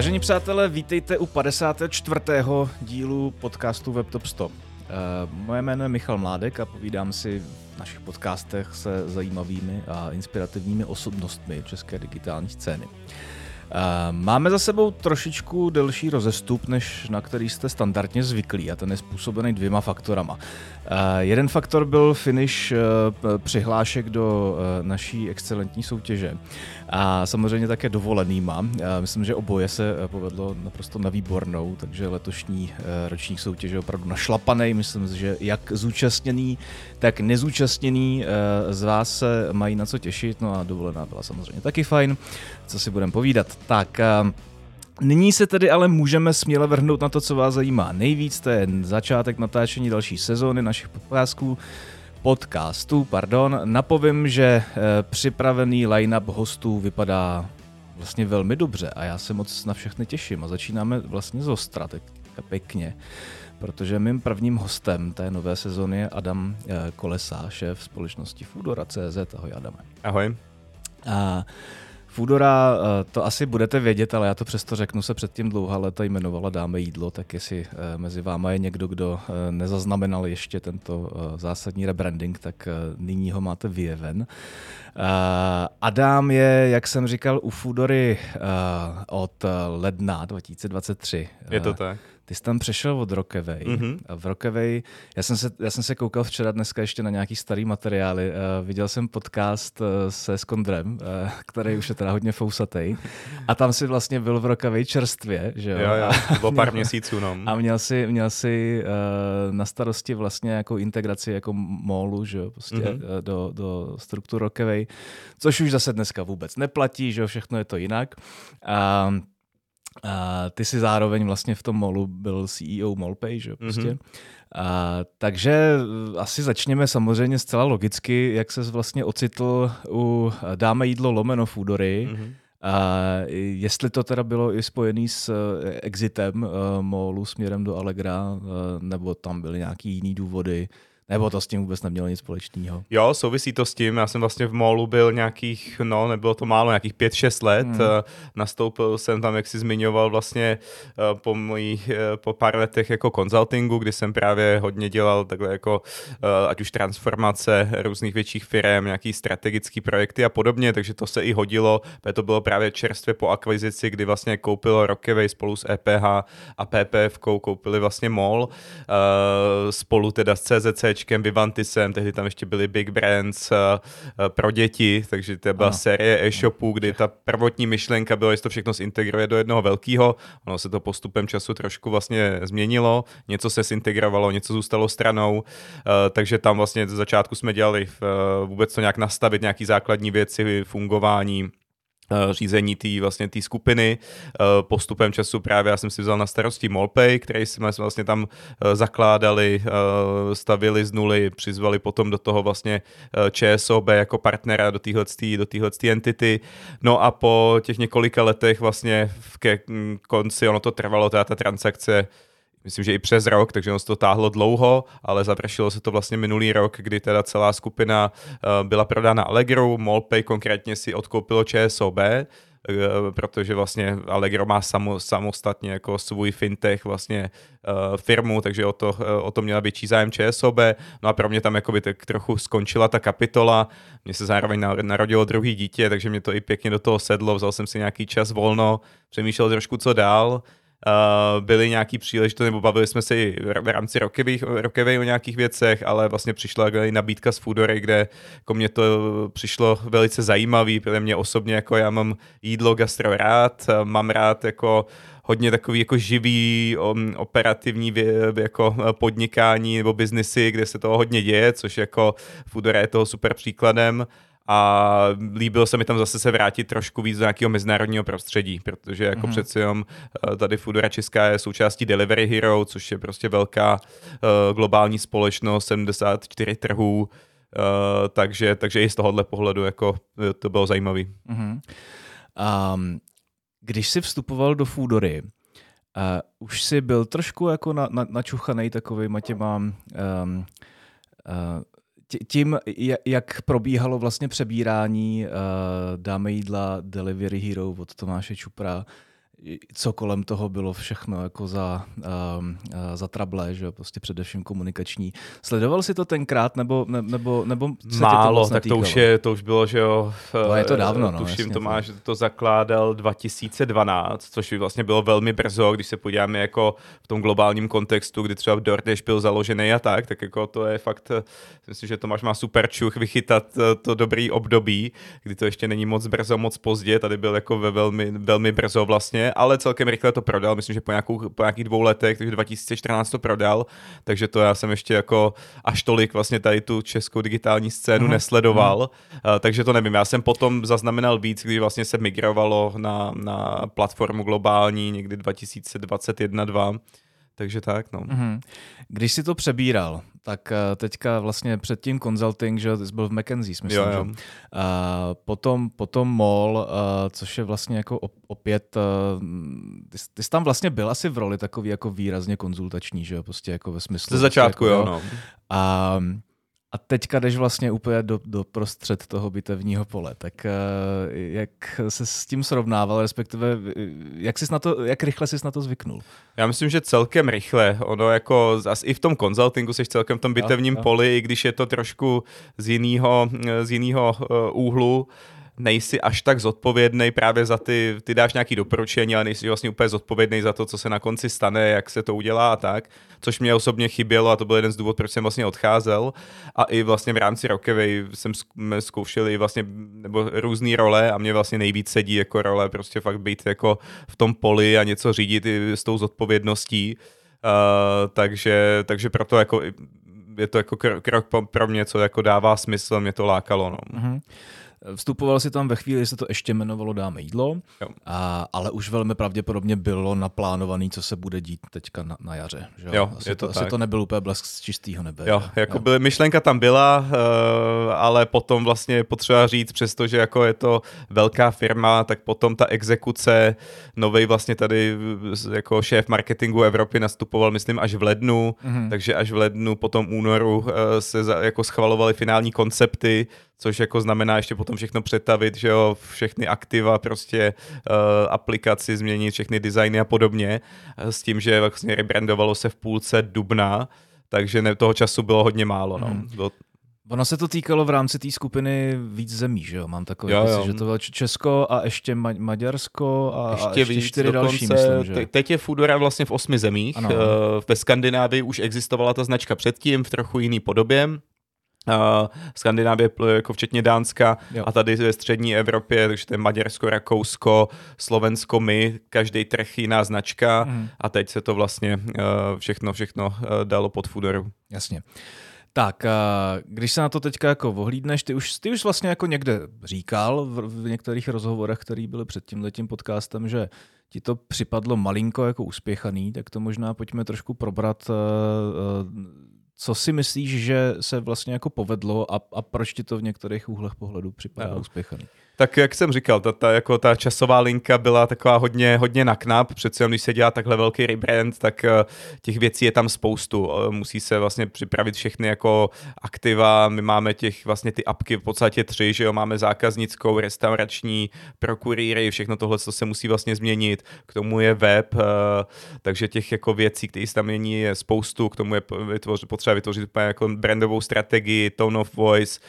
Vážení přátelé, vítejte u 54. dílu podcastu WebTop 100. Uh, moje jméno je Michal Mládek a povídám si v našich podcastech se zajímavými a inspirativními osobnostmi české digitální scény. Máme za sebou trošičku delší rozestup, než na který jste standardně zvyklí a ten je způsobený dvěma faktorama. Jeden faktor byl finish eh, přihlášek do eh, naší excelentní soutěže a samozřejmě také dovolenýma. Myslím, že oboje se eh, povedlo naprosto na výbornou, takže letošní ročník soutěže je opravdu našlapaný. Myslím, že jak zúčastněný, tak nezúčastněný z vás se mají na co těšit, no a dovolená byla samozřejmě taky fajn, co si budeme povídat. Tak, Nyní se tedy ale můžeme směle vrhnout na to, co vás zajímá nejvíc, to je začátek natáčení další sezóny našich podcastů, podcastů, pardon. Napovím, že e, připravený line-up hostů vypadá vlastně velmi dobře a já se moc na všechny těším a začínáme vlastně z ostra, tak pěkně, protože mým prvním hostem té nové sezóny je Adam e, Kolesa, šéf společnosti Foodora.cz. Ahoj Adame. Ahoj. A Foodora, eh, to asi budete vědět, ale já to přesto řeknu, se předtím dlouhá leta jmenovala Dáme jídlo, tak jestli eh, mezi váma je někdo, kdo eh, nezaznamenal ještě tento zásadní rebranding, tak nyní ho máte vyjeven. Adam je, jak jsem říkal, u Foodory od ledna 2023. Je to tak. Ty jsi tam přešel od Rockaway. Mm-hmm. V Rockaway, já jsem, se, já jsem se koukal včera dneska ještě na nějaký starý materiály. Uh, viděl jsem podcast uh, se Skondrem, uh, který už je teda hodně fousatý. A tam si vlastně byl v Rockaway čerstvě, že jo? Jo, jo, bylo pár měsíců, no. A měl si, měl si uh, na starosti vlastně jako integraci jako molu, že jo, prostě mm-hmm. uh, do, do struktur Rockaway, což už zase dneska vůbec neplatí, že jo, všechno je to jinak. Uh, a ty si zároveň vlastně v tom molu byl CEO Molpay, že prostě. Mm-hmm. A, takže asi začněme samozřejmě zcela logicky, jak se vlastně ocitl u Dáme jídlo lomeno Foodory. Mm-hmm. A jestli to teda bylo i spojený s eh, exitem uh, molu směrem do Allegra, uh, nebo tam byly nějaký jiný důvody, nebo to s tím vůbec nemělo nic společného? Jo, souvisí to s tím. Já jsem vlastně v Molu byl nějakých, no nebylo to málo, nějakých 5-6 let. Hmm. Eh, nastoupil jsem tam, jak jsi zmiňoval, vlastně eh, po, mojí, eh, po pár letech jako konzultingu, kdy jsem právě hodně dělal takhle jako ať už transformace různých větších firm, nějaký strategický projekty a podobně, takže to se i hodilo, protože to bylo právě čerstvě po akvizici, kdy vlastně koupilo Rockaway spolu s EPH a PPF koupili vlastně MOL spolu teda s CZC Čkem, Vivantisem, tehdy tam ještě byly Big Brands uh, uh, pro děti, takže to byla ano. série e-shopů, kdy ta prvotní myšlenka byla, že to všechno zintegruje do jednoho velkého. Ono se to postupem času trošku vlastně změnilo, něco se zintegrovalo, něco zůstalo stranou, uh, takže tam vlastně z začátku jsme dělali uh, vůbec to nějak nastavit, nějaký základní věci, fungování, Eh, řízení té vlastně tý skupiny. Eh, postupem času právě já jsem si vzal na starosti Molpay, který jsme vlastně tam eh, zakládali, stavili z nuly, přizvali potom do toho vlastně ČSOB jako partnera do téhle do entity. No a po těch několika letech vlastně v ke konci, ono to trvalo, teda ta transakce myslím, že i přes rok, takže ono se to táhlo dlouho, ale završilo se to vlastně minulý rok, kdy teda celá skupina uh, byla prodána Allegro, Molpay konkrétně si odkoupilo ČSOB, eh, protože vlastně Allegro má samo, samostatně jako svůj fintech vlastně uh, firmu, takže o to, uh, o to měla větší zájem ČSOB. No a pro mě tam jakoby tak trochu skončila ta kapitola. Mně se zároveň narodilo druhý dítě, takže mě to i pěkně do toho sedlo. Vzal jsem si nějaký čas volno, přemýšlel trošku, co dál. Uh, byly nějaký příležitosti, nebo bavili jsme se i v rámci Rockaway o nějakých věcech, ale vlastně přišla i nabídka z Foodory, kde jako mě to přišlo velice zajímavý, protože mě osobně jako já mám jídlo gastro rád, mám rád jako hodně takový jako živý um, operativní jako podnikání nebo biznesy, kde se toho hodně děje, což jako Foodora je toho super příkladem a líbilo se mi tam zase se vrátit trošku víc do nějakého mezinárodního prostředí, protože jako mm-hmm. přeci jenom eh, tady Foodora Česká je součástí Delivery Hero, což je prostě velká uh, globální společnost, 74 trhů, uh, takže, takže i z tohohle pohledu jako to bylo zajímavý. Mm-hmm. Um, když jsi vstupoval do Foodory, uh, už jsi byl trošku jako na, na, načuchanej takovýma těma um, uh, tím, jak probíhalo vlastně přebírání uh, Dáme jídla Delivery Hero od Tomáše Čupra, co kolem toho bylo všechno jako za, um, uh, za trable, že prostě především komunikační. Sledoval si to tenkrát, nebo, ne, nebo, nebo se Málo, to tak to už, je, to už bylo, že jo. To je to dávno, no. Tuším, jasně, Tomáš to. to zakládal 2012, což vlastně bylo velmi brzo, když se podíváme jako v tom globálním kontextu, kdy třeba DoorDash byl založený a tak, tak jako to je fakt, myslím, že Tomáš má super čuch vychytat eh, to dobrý období, kdy to ještě není moc brzo, moc pozdě, tady byl jako ve velmi, velmi brzo vlastně, ale celkem rychle to prodal, myslím, že po, nějakou, po nějakých dvou letech, takže 2014 to prodal, takže to já jsem ještě jako až tolik vlastně tady tu českou digitální scénu mm-hmm. nesledoval, mm-hmm. Takže to nevím. Já jsem potom zaznamenal víc, kdy vlastně se migrovalo na, na platformu globální někdy 2021-2, takže tak, no. Mm-hmm. Když si to přebíral, tak eh, teďka vlastně předtím consulting, že jsi byl v McKenzie, myslím, jo, jo. že? A potom, potom MOL, eh, což je vlastně jako opět, eh, ty, ty jsi tam vlastně byl asi v roli takový jako výrazně konzultační, že jo, prostě jako ve smyslu. Ze začátku, jako, jo, no. A a teďka jdeš vlastně úplně do, do prostřed toho bitevního pole. Tak uh, jak se s tím srovnával, respektive jak, jsi na to, jak rychle jsi na to zvyknul? Já myslím, že celkem rychle. Ono jako, asi i v tom konzultingu jsi celkem v tom bitevním jo, jo. poli, i když je to trošku z jiného z jinýho, uh, úhlu nejsi až tak zodpovědný právě za ty, ty dáš nějaký doporučení, ale nejsi vlastně úplně zodpovědný za to, co se na konci stane, jak se to udělá a tak, což mě osobně chybělo a to byl jeden z důvodů, proč jsem vlastně odcházel a i vlastně v rámci Rockaway jsem zkoušel i vlastně, nebo různé role a mě vlastně nejvíc sedí jako role prostě fakt být jako v tom poli a něco řídit i s tou zodpovědností, uh, takže, takže proto jako je to jako krok pro mě, co jako dává smysl, mě to lákalo. No. Mm-hmm. Vstupoval si tam ve chvíli, se to ještě jmenovalo Dáme jídlo, a, ale už velmi pravděpodobně bylo naplánované, co se bude dít teďka na, na jaře. Že? Jo, asi je to, to, asi to nebyl úplně blesk z čistého nebe. Jo, že? jako jo. By, myšlenka tam byla, uh, ale potom vlastně potřeba říct, přestože jako je to velká firma, tak potom ta exekuce, novej vlastně tady jako šéf marketingu Evropy nastupoval, myslím, až v lednu, mm-hmm. takže až v lednu, potom únoru uh, se za, jako schvalovaly finální koncepty, což jako znamená ještě potom všechno přetavit, že jo, všechny aktiva, prostě uh, aplikaci změnit, všechny designy a podobně, eh, s tím, že vlastně rebrandovalo se v půlce dubna, takže ne, toho času bylo hodně málo. No. Hmm. Bylo, Ono se to týkalo v rámci té skupiny víc zemí, že jo? Mám takový jo, jo. že to bylo Česko a ještě Ma- Maďarsko a ještě, a ještě víc, čtyři dokonce, další, myslím, že? Teď je Foodora vlastně v osmi zemích. Ano. Uh, ve Skandinávii už existovala ta značka předtím v trochu jiný podobě. Uh, Skandinávie, jako včetně Dánska jo. a tady ve střední Evropě, takže to je Maďarsko, Rakousko, Slovensko, my, každý trh jiná značka mm. a teď se to vlastně uh, všechno, všechno uh, dalo pod Foodoru. Jasně. Tak, když se na to teďka jako ohlídneš, ty už, ty už vlastně jako někde říkal v, v některých rozhovorech, které byly před tím letím podcastem, že ti to připadlo malinko jako uspěchaný, tak to možná pojďme trošku probrat co si myslíš, že se vlastně jako povedlo a, a proč ti to v některých úhlech pohledu připadá úspěchaný? Tak jak jsem říkal, ta, ta, jako ta časová linka byla taková hodně, hodně na knap, přece když se dělá takhle velký rebrand, tak uh, těch věcí je tam spoustu. Uh, musí se vlastně připravit všechny jako aktiva, my máme těch vlastně ty apky v podstatě tři, že jo, máme zákaznickou, restaurační, pro kurýry, všechno tohle, co se musí vlastně změnit, k tomu je web, uh, takže těch jako věcí, které se tam mění, je spoustu, k tomu je vytvořit, potřeba vytvořit jako brandovou strategii, tone of voice,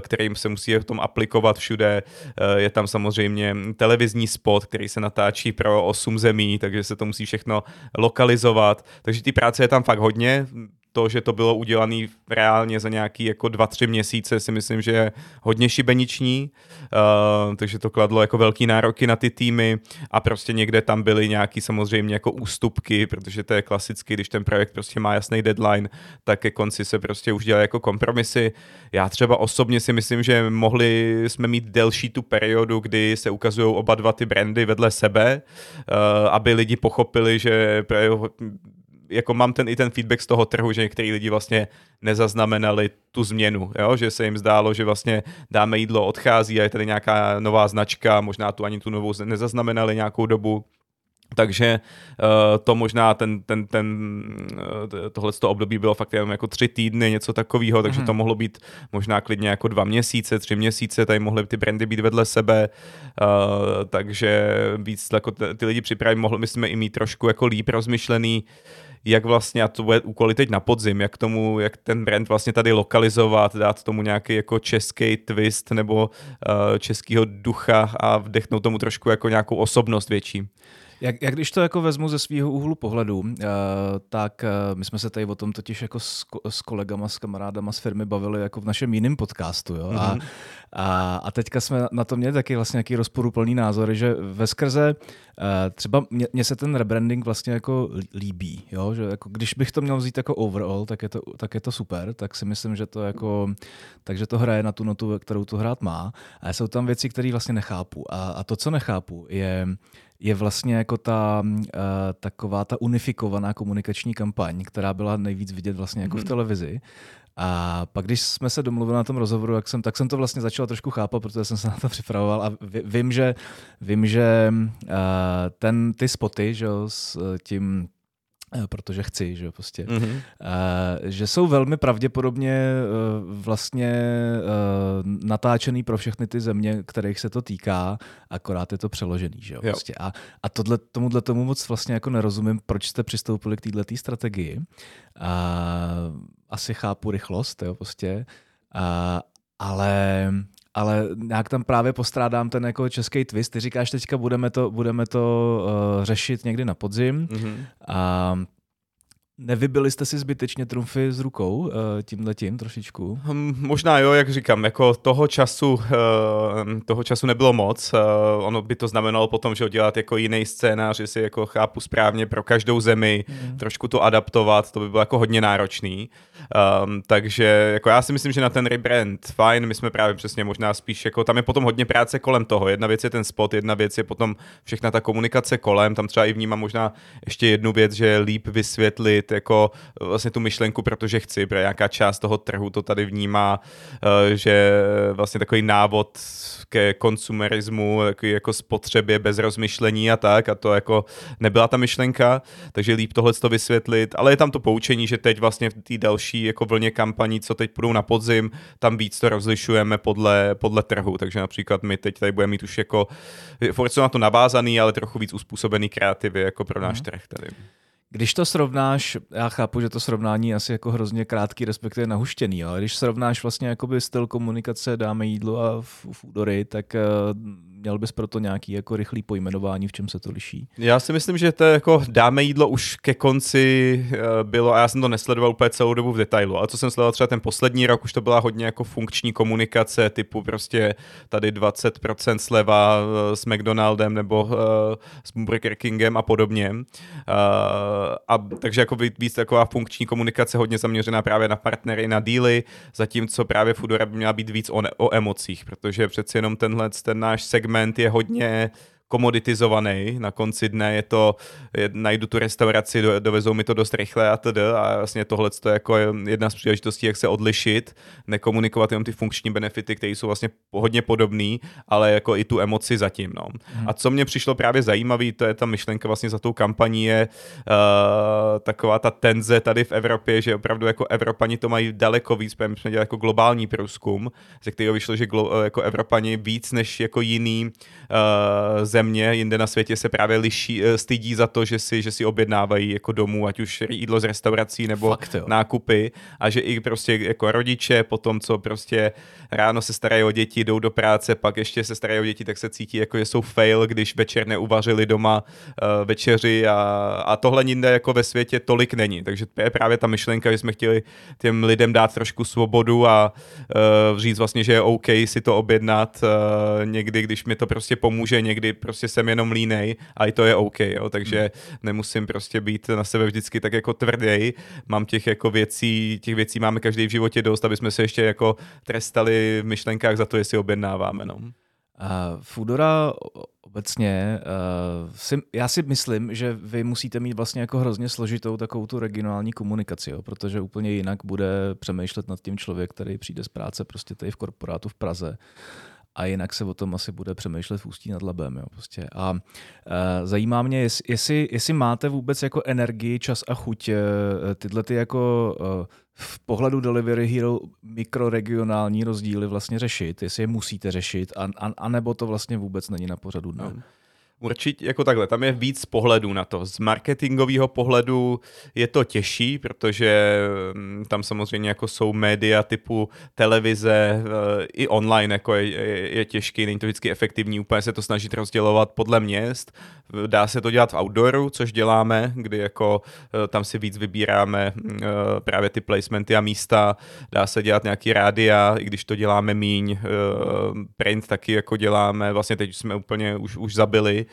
kterým se musí v tom aplikovat všude, Eh, je tam samozřejmě televizní spot, který se natáčí pro 8 zemí, takže se to musí všechno lokalizovat. Takže ty práce je tam fakt hodně to, že to bylo udělané reálně za nějaký jako dva, tři měsíce, si myslím, že je hodně šibeniční, uh, takže to kladlo jako velký nároky na ty týmy a prostě někde tam byly nějaký samozřejmě jako ústupky, protože to je klasicky, když ten projekt prostě má jasný deadline, tak ke konci se prostě už dělají jako kompromisy. Já třeba osobně si myslím, že mohli jsme mít delší tu periodu, kdy se ukazují oba dva ty brandy vedle sebe, uh, aby lidi pochopili, že jako mám ten i ten feedback z toho trhu, že některý lidi vlastně nezaznamenali tu změnu, jo? že se jim zdálo, že vlastně dáme jídlo, odchází a je tady nějaká nová značka, možná tu ani tu novou nezaznamenali nějakou dobu takže uh, to možná ten, ten, ten uh, tohle období bylo fakt jenom jako tři týdny, něco takového, takže mm. to mohlo být možná klidně jako dva měsíce, tři měsíce, tady mohly ty brandy být vedle sebe, uh, takže víc jako ty lidi připravit, mohli jsme i mít trošku jako líp rozmyšlený, jak vlastně, a to bude úkoly teď na podzim, jak tomu, jak ten brand vlastně tady lokalizovat, dát tomu nějaký jako český twist nebo uh, českýho ducha a vdechnout tomu trošku jako nějakou osobnost větší. Jak, jak když to jako vezmu ze svého úhlu pohledu, uh, tak uh, my jsme se tady o tom totiž jako s, s kolegama, s kamarádama z firmy bavili jako v našem jiném podcastu. Jo? Mm-hmm. A, mhm. a, a teďka jsme na to měli taky vlastně nějaký rozporuplný názor, že ve skrze uh, třeba mně se ten rebranding vlastně jako líbí. Jo? Že jako, když bych to měl vzít jako overall, tak je, to, tak je to super, tak si myslím, že to jako, takže to hraje na tu notu, kterou to hrát má. A jsou tam věci, které vlastně nechápu. A, a to, co nechápu, je je vlastně jako ta uh, taková ta unifikovaná komunikační kampaň, která byla nejvíc vidět vlastně jako v mhm. televizi. A pak, když jsme se domluvili na tom rozhovoru, jak jsem, tak jsem to vlastně začal trošku chápat, protože jsem se na to připravoval a vím, že, vím, že uh, ten, ty spoty že, s tím Eh, protože chci, že prostě, mm-hmm. že jsou velmi pravděpodobně eh, vlastně natáčený pro všechny ty země, kterých se to týká, akorát je to přeložený, že jo, jo. Prostě. A, a tohle, tomuhle tomu moc vlastně jako nerozumím, proč jste přistoupili k této strategii. A, asi chápu rychlost, jo, prostě, a, ale ale nějak tam právě postrádám ten jako český twist. Ty říkáš teďka budeme to, budeme to uh, řešit někdy na podzim mm-hmm. a Nevybili jste si zbytečně trumfy z rukou eh, tímhle tím trošičku? Hm, možná jo, jak říkám, jako toho času, eh, toho času nebylo moc. Eh, ono by to znamenalo potom, že dělat jako jiný scénář, že si jako chápu správně pro každou zemi, mm. trošku to adaptovat, to by bylo jako hodně náročný. Um, takže jako já si myslím, že na ten rebrand fajn, my jsme právě přesně možná spíš jako, tam je potom hodně práce kolem toho. Jedna věc je ten spot, jedna věc je potom všechna ta komunikace kolem, tam třeba i vnímám možná ještě jednu věc, že líp vysvětlit vysvětlit jako vlastně tu myšlenku, protože chci, protože nějaká část toho trhu to tady vnímá, eh, že vlastně takový návod ke konsumerismu, jako, jako spotřebě bez rozmyšlení a tak a to jako nebyla ta myšlenka, takže líp tohle to vysvětlit, ale je tam to poučení, že teď vlastně v té další jako vlně kampaní, co teď půjdou na podzim, tam víc to rozlišujeme podle, podle trhu, takže například my teď tady budeme mít už jako, furt na to navázaný, ale trochu víc uspůsobený kreativy jako pro náš mm. trh tady. Když to srovnáš, já chápu, že to srovnání je asi jako hrozně krátký, respektive nahuštěný, ale když srovnáš vlastně jakoby styl komunikace dáme jídlo a foodory, tak uh, měl bys proto nějaký jako rychlý pojmenování, v čem se to liší? Já si myslím, že to jako dáme jídlo už ke konci uh, bylo, a já jsem to nesledoval úplně celou dobu v detailu, ale co jsem sledoval třeba ten poslední rok, už to byla hodně jako funkční komunikace, typu prostě tady 20% sleva uh, s McDonaldem nebo uh, s Burger Kingem a podobně. A takže jako víc taková funkční komunikace, hodně zaměřená právě na partnery, na díly, zatímco právě Foodora by měla být víc o, ne- o emocích, protože přeci jenom tenhle ten náš segment je hodně komoditizovaný. Na konci dne je to, je, najdu tu restauraci, do, dovezou mi to dost rychle a td. A vlastně tohle je jako jedna z příležitostí, jak se odlišit, nekomunikovat jenom ty funkční benefity, které jsou vlastně hodně podobné, ale jako i tu emoci zatím. No. Hmm. A co mě přišlo právě zajímavé, to je ta myšlenka vlastně za tou kampaní, je uh, taková ta tenze tady v Evropě, že opravdu jako Evropani to mají daleko víc, my jsme dělali jako globální průzkum, ze kterého vyšlo, že glo, jako Evropani víc než jako jiný uh, země jinde na světě se právě liší, eh, stydí za to, že si, že si objednávají jako domů, ať už jídlo z restaurací nebo Fakt, nákupy. A že i prostě jako rodiče potom, co prostě ráno se starají o děti, jdou do práce, pak ještě se starají o děti, tak se cítí jako, že jsou fail, když večer neuvařili doma uh, večeři. A, a tohle jinde jako ve světě tolik není. Takže to je právě ta myšlenka, že jsme chtěli těm lidem dát trošku svobodu a uh, říct vlastně, že je OK si to objednat uh, někdy, když mi to prostě pomůže, někdy prostě jsem jenom línej a i to je OK, jo, takže hmm. nemusím prostě být na sebe vždycky tak jako tvrdý. Mám těch jako věcí, těch věcí máme každý v životě dost, aby jsme se ještě jako trestali v myšlenkách za to, jestli objednáváme, no. Uh, Foodora obecně, uh, si, já si myslím, že vy musíte mít vlastně jako hrozně složitou takovou tu regionální komunikaci, jo, protože úplně jinak bude přemýšlet nad tím člověk, který přijde z práce prostě tady v korporátu v Praze a jinak se o tom asi bude přemýšlet v Ústí nad Labem. Jo, prostě. A uh, zajímá mě, jestli, jestli máte vůbec jako energii, čas a chuť uh, tyhle ty jako uh, v pohledu Delivery Hero mikroregionální rozdíly vlastně řešit, jestli je musíte řešit, a, a, to vlastně vůbec není na pořadu dne. No. Určitě jako takhle, tam je víc pohledů na to. Z marketingového pohledu je to těžší, protože mm, tam samozřejmě jako jsou média typu televize eh, i online jako je, je, těžký, není to vždycky efektivní, úplně se to snažit rozdělovat podle měst. Dá se to dělat v outdooru, což děláme, kdy jako eh, tam si víc vybíráme mm, eh, právě ty placementy a místa. Dá se dělat nějaký rádia, i když to děláme míň. Print taky jako děláme, vlastně teď jsme úplně už, už zabili,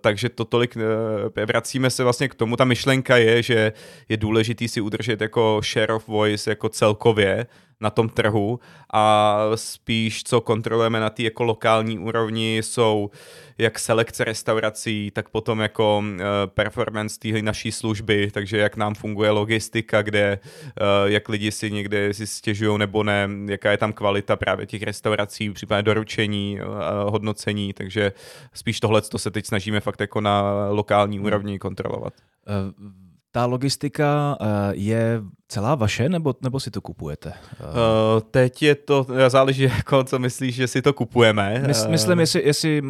takže to tolik, uh, vracíme se vlastně k tomu, ta myšlenka je, že je důležitý si udržet jako share of voice jako celkově, na tom trhu a spíš, co kontrolujeme na té jako lokální úrovni, jsou jak selekce restaurací, tak potom jako uh, performance té naší služby, takže jak nám funguje logistika, kde uh, jak lidi si někde si stěžují nebo ne, jaká je tam kvalita právě těch restaurací, případně doručení, uh, hodnocení, takže spíš tohle to se teď snažíme fakt jako na lokální úrovni kontrolovat. Uh, ta logistika je celá vaše, nebo, nebo si to kupujete? Uh, teď je to, záleží, jako, co myslíš, že si to kupujeme. Mys, myslím, jestli, jestli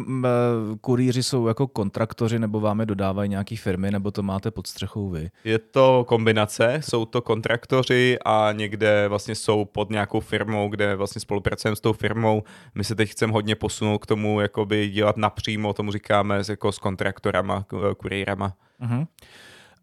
kurýři jsou jako kontraktoři, nebo vám je dodávají nějaký firmy, nebo to máte pod střechou vy? Je to kombinace, jsou to kontraktoři a někde vlastně jsou pod nějakou firmou, kde vlastně spolupracujeme s tou firmou. My se teď chceme hodně posunout k tomu, jakoby dělat napřímo, tomu říkáme, jako s kontraktorama, kurýrama. Uh-huh.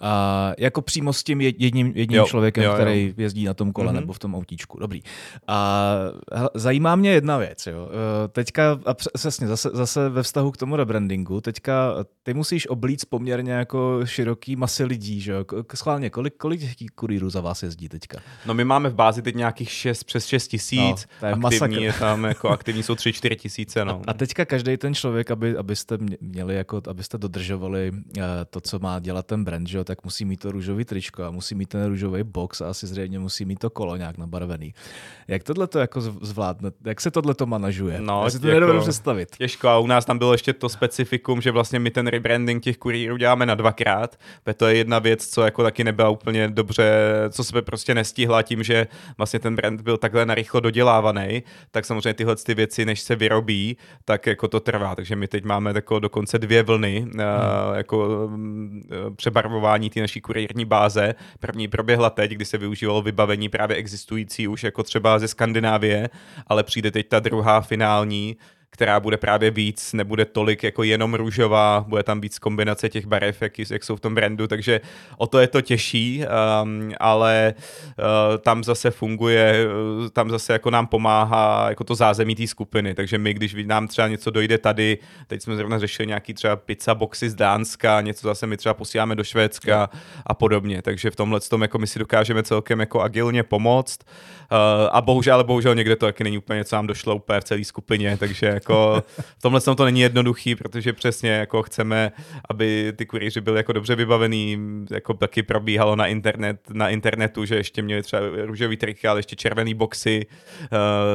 Uh, jako přímo s tím jedním, jedním jo, člověkem, jo, jo. který jezdí na tom kole mm-hmm. nebo v tom autíčku. Dobrý. A uh, zajímá mě jedna věc. Jo. Uh, teďka, a přesně, zase, zase ve vztahu k tomu rebrandingu, teďka ty musíš oblíct poměrně jako široký masy lidí. Že jo. Schválně, kolik, kolik kurýrů za vás jezdí teďka? No my máme v bázi teď nějakých 6, přes 6 tisíc. No, je aktivní je tam, jako aktivní jsou 3-4 tisíce. No. A, a teďka každý ten člověk, aby, abyste měli, jako, abyste dodržovali uh, to, co má dělat ten brand, že jo, tak musí mít to růžový tričko a musí mít ten růžový box a asi zřejmě musí mít to kolo nějak nabarvený. Jak tohle to jako zvládne? Jak se tohle to manažuje? No, Já si to jako, nedovedu představit. Těžko a u nás tam bylo ještě to specifikum, že vlastně my ten rebranding těch kurýrů děláme na dvakrát. To je jedna věc, co jako taky nebyla úplně dobře, co jsme prostě nestihla tím, že vlastně ten brand byl takhle narychlo dodělávaný, tak samozřejmě tyhle ty věci, než se vyrobí, tak jako to trvá. Takže my teď máme jako dokonce dvě vlny hmm. uh, jako uh, přebarvování té naší kurierní báze. První proběhla teď, kdy se využívalo vybavení právě existující už jako třeba ze Skandinávie, ale přijde teď ta druhá finální, která bude právě víc, nebude tolik jako jenom růžová, bude tam víc kombinace těch barev, jak, jak jsou v tom brandu, takže o to je to těžší, um, ale uh, tam zase funguje, uh, tam zase jako nám pomáhá jako to zázemí té skupiny, takže my, když nám třeba něco dojde tady, teď jsme zrovna řešili nějaký třeba pizza boxy z Dánska, něco zase my třeba posíláme do Švédska a podobně, takže v tomhle tom jako my si dokážeme celkem jako agilně pomoct. Uh, a bohužel, ale bohužel někde to taky není úplně, co nám došlo úplně v celé skupině, takže jako v tomhle to není jednoduchý, protože přesně jako chceme, aby ty kurýři byli jako dobře vybavený, jako taky probíhalo na, internet, na internetu, že ještě měli třeba růžový triky, ale ještě červený boxy, uh,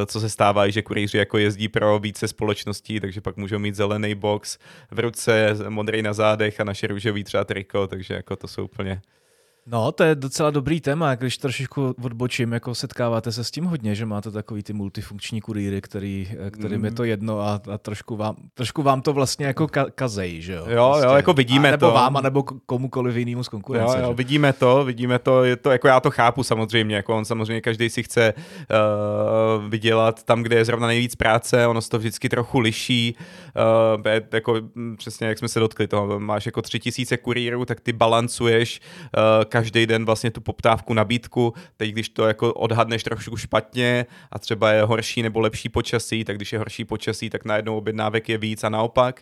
co se stává, že kurýři jako jezdí pro více společností, takže pak můžou mít zelený box v ruce, modrý na zádech a naše růžový třeba triko, takže jako to jsou úplně No, to je docela dobrý téma, když trošičku odbočím, jako setkáváte se s tím hodně, že máte takový ty multifunkční kurýry, který, kterým mm. je to jedno a, a trošku, vám, trošku vám to vlastně jako ka, kazej, že jo? Jo, prostě. jo, jako vidíme a nebo to. Nebo vám, nebo komukoliv jinému z konkurence. Jo, jo, vidíme to, vidíme to, je to, jako já to chápu samozřejmě, jako on samozřejmě každý si chce uh, vydělat tam, kde je zrovna nejvíc práce, ono se to vždycky trochu liší, uh, jako hm, přesně jak jsme se dotkli toho, máš jako tři tisíce kurýrů, tak ty balancuješ uh, každý den vlastně tu poptávku, nabídku. Teď, když to jako odhadneš trošku špatně a třeba je horší nebo lepší počasí, tak když je horší počasí, tak najednou objednávek je víc a naopak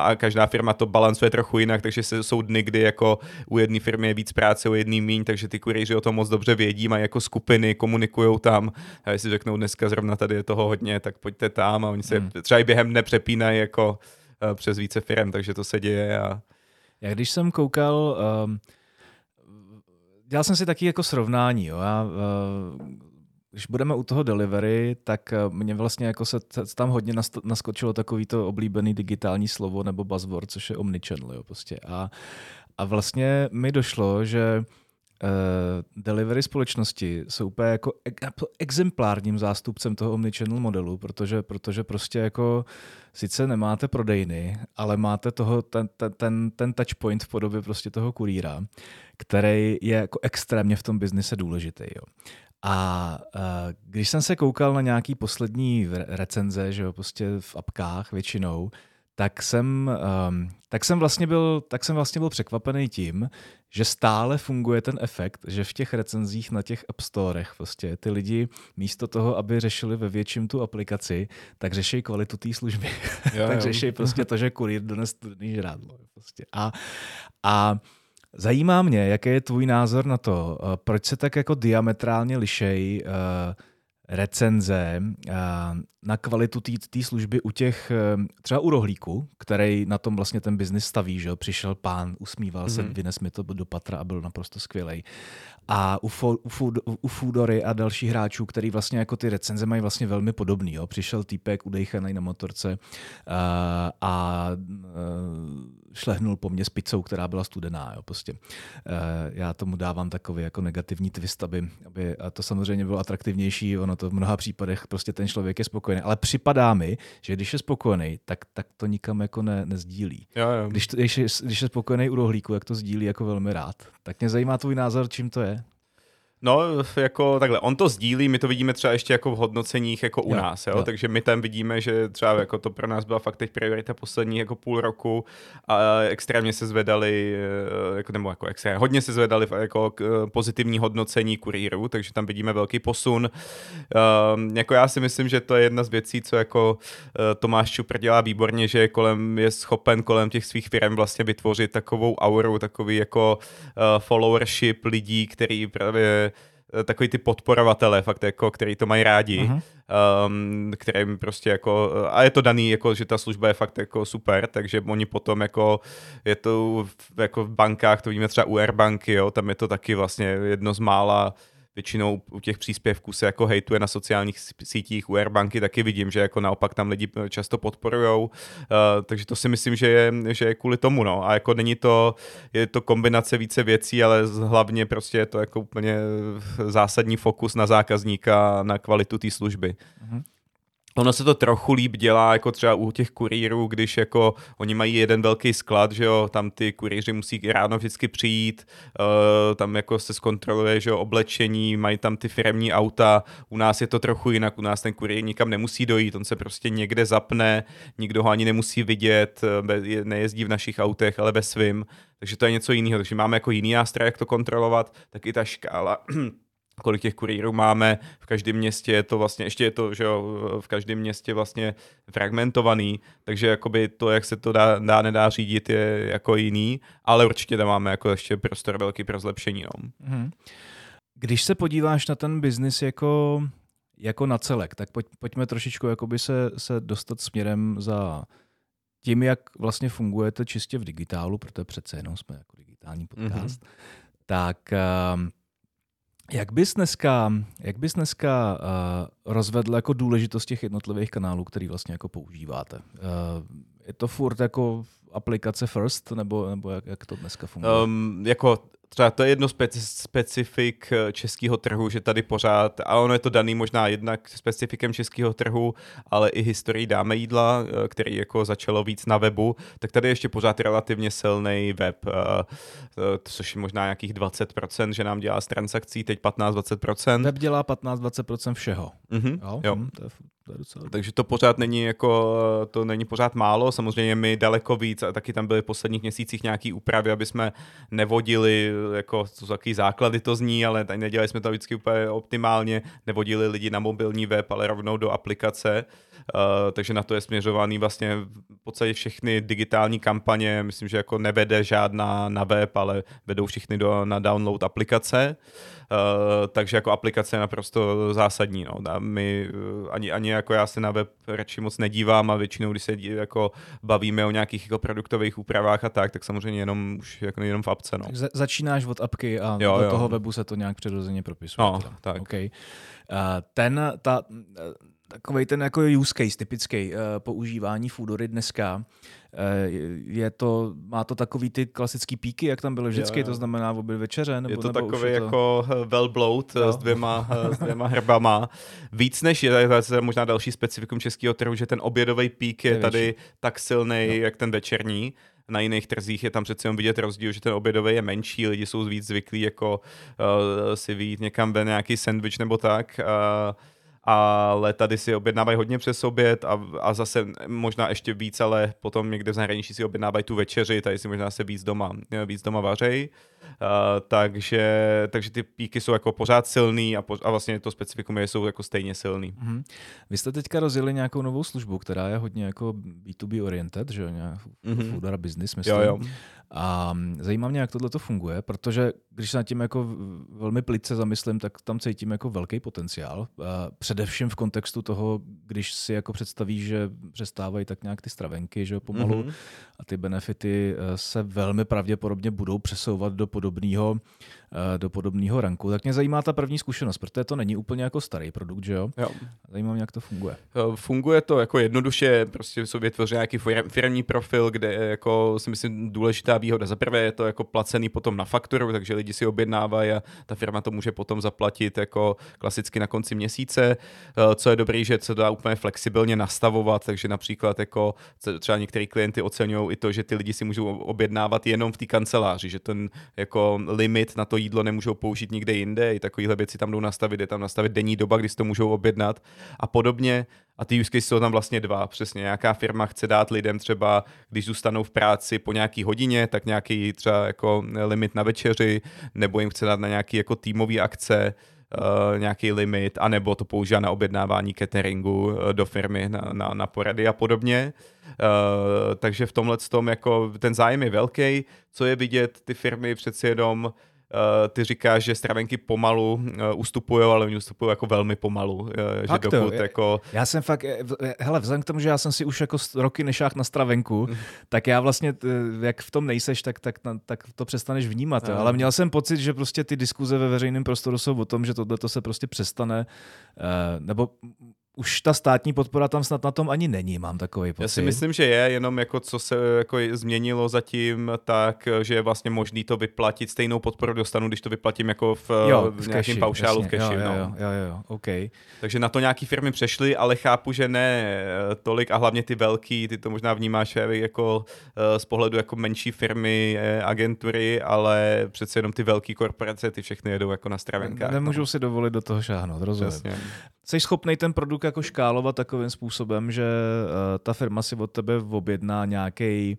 a každá firma to balancuje trochu jinak, takže jsou dny, kdy jako u jedné firmy je víc práce, u jedné míň, takže ty kurýři o tom moc dobře vědí, mají jako skupiny, komunikují tam a jestli řeknou dneska zrovna tady je toho hodně, tak pojďte tam a oni se hmm. třeba i během dne přepínají jako uh, přes více firm, takže to se děje. A... Já když jsem koukal um, dělal jsem si taky jako srovnání. Jo. Já, uh, když budeme u toho delivery, tak eh, mě vlastně jako se tam hodně naskočilo takový to oblíbený digitální slovo nebo buzzword, což je omnichannel. Jo, prostě. A, a vlastně mi došlo, že uh, delivery společnosti jsou úplně jako exemplárním zástupcem toho omnichannel modelu, protože, protože prostě jako sice nemáte prodejny, ale máte toho, ten, ten, ten touch point v podobě prostě toho kurýra, který je jako extrémně v tom biznise důležitý. Jo. A uh, když jsem se koukal na nějaký poslední recenze, že jo, prostě v apkách většinou, tak jsem, um, tak jsem vlastně byl, tak jsem vlastně byl překvapený tím, že stále funguje ten efekt, že v těch recenzích na těch app storech prostě ty lidi místo toho, aby řešili ve větším tu aplikaci, tak řeší kvalitu té služby. Jo, tak řeší prostě to, že kurýr dones studený žrádlo. Prostě. A, a zajímá mě, jaký je tvůj názor na to, uh, proč se tak jako diametrálně lišej uh, recenze na kvalitu té služby u těch, e, třeba u rohlíku, který na tom vlastně ten biznis staví, že přišel pán, usmíval mm-hmm. se, mhm. vynes mi to do patra a byl naprosto skvělý. A u, fo, u, food, u Foodory a dalších hráčů, který vlastně jako ty recenze mají vlastně velmi podobný. Jo. Přišel týpek udejchaný na motorce a, a šlehnul po mně s pizzou, která byla studená. Jo, prostě. Já tomu dávám takový jako negativní twist, aby, aby a to samozřejmě bylo atraktivnější. Ono to v mnoha případech prostě ten člověk je spokojený. Ale připadá mi, že když je spokojený, tak, tak to nikam jako ne, nezdílí. Jo, jo. Když, to, když, je, když je spokojený u rohlíku, jak to sdílí jako velmi rád. Tak mě zajímá tvůj názor, čím to je. No, jako takhle, on to sdílí, my to vidíme třeba ještě jako v hodnoceních jako u jo, nás, jo? jo? takže my tam vidíme, že třeba jako to pro nás byla fakt teď priorita poslední jako půl roku a extrémně se zvedali, eh, jako, nebo jako extrémně, hodně se zvedali jako pozitivní hodnocení kurýrů, takže tam vidíme velký posun. Um, jako já si myslím, že to je jedna z věcí, co jako uh, Tomáš Čupr dělá výborně, že je, kolem, je schopen kolem těch svých firm vlastně vytvořit takovou auru, takový jako followership lidí, který právě Eh, takový ty podporovatele, fakt jako, který to mají rádi, uh-huh. um, kterým prostě jako, a je to daný, jako, že ta služba je fakt jako super, takže oni potom jako, je to jako v bankách, to víme třeba u Airbanky, jo, tam je to taky vlastně jedno z mála většinou u těch příspěvků se jako hejtuje na sociálních sítích, u Airbanky taky vidím, že jako naopak tam lidi často podporujou, uh, takže to si myslím, že je, že je kvůli tomu, no. A jako není to, je to kombinace více věcí, ale hlavně prostě je to jako úplně zásadní fokus na zákazníka, na kvalitu té služby. Mm-hmm. Ono se to trochu líp dělá, jako třeba u těch kurýrů, když jako oni mají jeden velký sklad, že jo, tam ty kurýři musí ráno vždycky přijít, uh, tam jako se zkontroluje, že jo, oblečení, mají tam ty firmní auta, u nás je to trochu jinak, u nás ten kurýr nikam nemusí dojít, on se prostě někde zapne, nikdo ho ani nemusí vidět, eh, nejezdí v našich autech, ale ve svým, takže to je něco jiného, takže máme jako jiný nástroj, jak to kontrolovat, tak i ta škála kolik těch kurýrů máme, v každém městě je to vlastně, ještě je to, že jo, v každém městě vlastně fragmentovaný, takže jakoby to, jak se to dá, dá nedá řídit, je jako jiný, ale určitě tam máme jako ještě prostor velký pro zlepšení. No. Mm-hmm. Když se podíváš na ten biznis jako, jako na celek, tak pojď, pojďme trošičku jakoby se, se dostat směrem za tím, jak vlastně fungujete čistě v digitálu, protože přece jenom jsme jako digitální podcast, mm-hmm. tak um, jak bys dneska, jak bys dneska uh, rozvedl jako důležitost těch jednotlivých kanálů, který vlastně jako používáte? Uh, je to furt jako aplikace first, nebo, nebo jak, jak to dneska funguje? Um, jako třeba to je jedno specifik eh, českého trhu, že tady pořád, a ono je to daný možná jednak specifikem českého trhu, ale i historii dáme jídla, eh, který jako začalo víc na webu, tak tady ještě pořád relativně silný web, eh, což je možná nějakých 20%, že nám dělá z transakcí, teď 15-20%. Web dělá 15-20% všeho. Mm-hmm, jo, jo. Mm, to je to je docela... Takže to pořád není jako, to není pořád málo, samozřejmě my daleko víc a taky tam byly v posledních měsících nějaký úpravy, aby jsme nevodili, jako to jaký základy to zní, ale tady nedělali jsme to vždycky úplně optimálně, nevodili lidi na mobilní web, ale rovnou do aplikace, uh, takže na to je směřovaný vlastně v podstatě všechny digitální kampaně, myslím, že jako nevede žádná na web, ale vedou všichni do, na download aplikace. Uh, takže jako aplikace je naprosto zásadní. No. My uh, ani, ani jako já se na web radši moc nedívám a většinou, když se jako bavíme o nějakých jako produktových úpravách a tak, tak samozřejmě jenom už jako jenom v apce. No. Tak začínáš od apky a jo, do jo. toho webu se to nějak přirozeně propisuje. No, tak. Okay. Uh, ten, ta, takový ten jako use case typický uh, používání Foodory dneska, uh, je to, má to takový ty klasický píky, jak tam bylo vždycky, jo, jo. to znamená v obě večeře? Nebo, je to nebo takový je to... jako well bloat s dvěma, s dvěma hrbama. Víc než je, to je možná další specifikum českého trhu, že ten obědový pík je, je tady tak silný, no. jak ten večerní na jiných trzích je tam přece jen vidět rozdíl, že ten obědový je menší, lidi jsou víc zvyklí jako uh, si vyjít někam ve nějaký sandwich nebo tak. Uh, ale tady si objednávají hodně přes oběd a, a zase možná ještě víc, ale potom někde v zahraničí si objednávají tu večeři, tady si možná se víc doma, víc doma vařej. Uh, takže, takže ty píky jsou jako pořád silný a, po, a vlastně to specifikum je, jsou jako stejně silný. Mm-hmm. Vy jste teďka rozjeli nějakou novou službu, která je hodně jako B2B oriented, že jo, mm-hmm. food business, myslím. Jo, jo. A zajímá mě, jak tohle to funguje, protože když se nad tím jako velmi plitce zamyslím, tak tam cítím jako velký potenciál. A především v kontextu toho, když si jako představíš, že přestávají tak nějak ty stravenky, že jo, pomalu mm-hmm. a ty benefity eh, se velmi pravděpodobně budou přesouvat do podobného do podobného ranku. Tak mě zajímá ta první zkušenost, protože to není úplně jako starý produkt, že jo? jo. Zajímá mě, jak to funguje. Eh, funguje to jako jednoduše, prostě sobě tvoří nějaký firmní profil, kde je jako si myslím důležitá výhoda. Za prvé je to jako placený potom na fakturu, takže lidi si objednávají a ta firma to může potom zaplatit jako klasicky na konci měsíce. Eh, co je dobrý, že se dá úplně flexibilně nastavovat, takže například jako třeba některý klienty oceňují i to, že ty lidi si můžou objednávat jenom v té kanceláři, že ten jako limit na to jídlo nemůžou použít nikde jinde, i takovéhle věci tam jdou nastavit, je tam nastavit denní doba, kdy si to můžou objednat a podobně. A ty use jsou tam vlastně dva, přesně. Nějaká firma chce dát lidem třeba, když zůstanou v práci po nějaký hodině, tak nějaký třeba jako limit na večeři, nebo jim chce dát na nějaký jako týmový akce, Uh, nějaký limit, anebo to používá na objednávání cateringu uh, do firmy na, na, na porady a podobně. Uh, takže v tomhle tom jako ten zájem je velký. Co je vidět, ty firmy přeci jenom ty říkáš, že stravenky pomalu uh, ustupují, ale oni ustupují jako velmi pomalu. Uh, že dokud to, jako... Já jsem fakt, hele, vzhledem k tomu, že já jsem si už jako roky nešách na stravenku, mm. tak já vlastně, jak v tom nejseš, tak, tak, tak to přestaneš vnímat. Mm. Ale měl jsem pocit, že prostě ty diskuze ve veřejném prostoru jsou o tom, že tohle se prostě přestane, nebo už ta státní podpora tam snad na tom ani není, mám takový pocit. Já si myslím, že je, jenom jako co se jako změnilo zatím, tak že je vlastně možný to vyplatit, stejnou podporu dostanu, když to vyplatím jako v, jo, v, v nějakém paušálu jasně, v cashi. Jo, no. jo, jo, jo, okay. Takže na to nějaký firmy přešly, ale chápu, že ne eh, tolik a hlavně ty velký, ty to možná vnímáš jako eh, z pohledu jako menší firmy, eh, agentury, ale přece jenom ty velké korporace, ty všechny jedou jako na stravenkách. Nemůžou no. si dovolit do toho šáhnout, rozumím. Jsi schopný ten produkt jako škálovat takovým způsobem, že uh, ta firma si od tebe objedná nějaký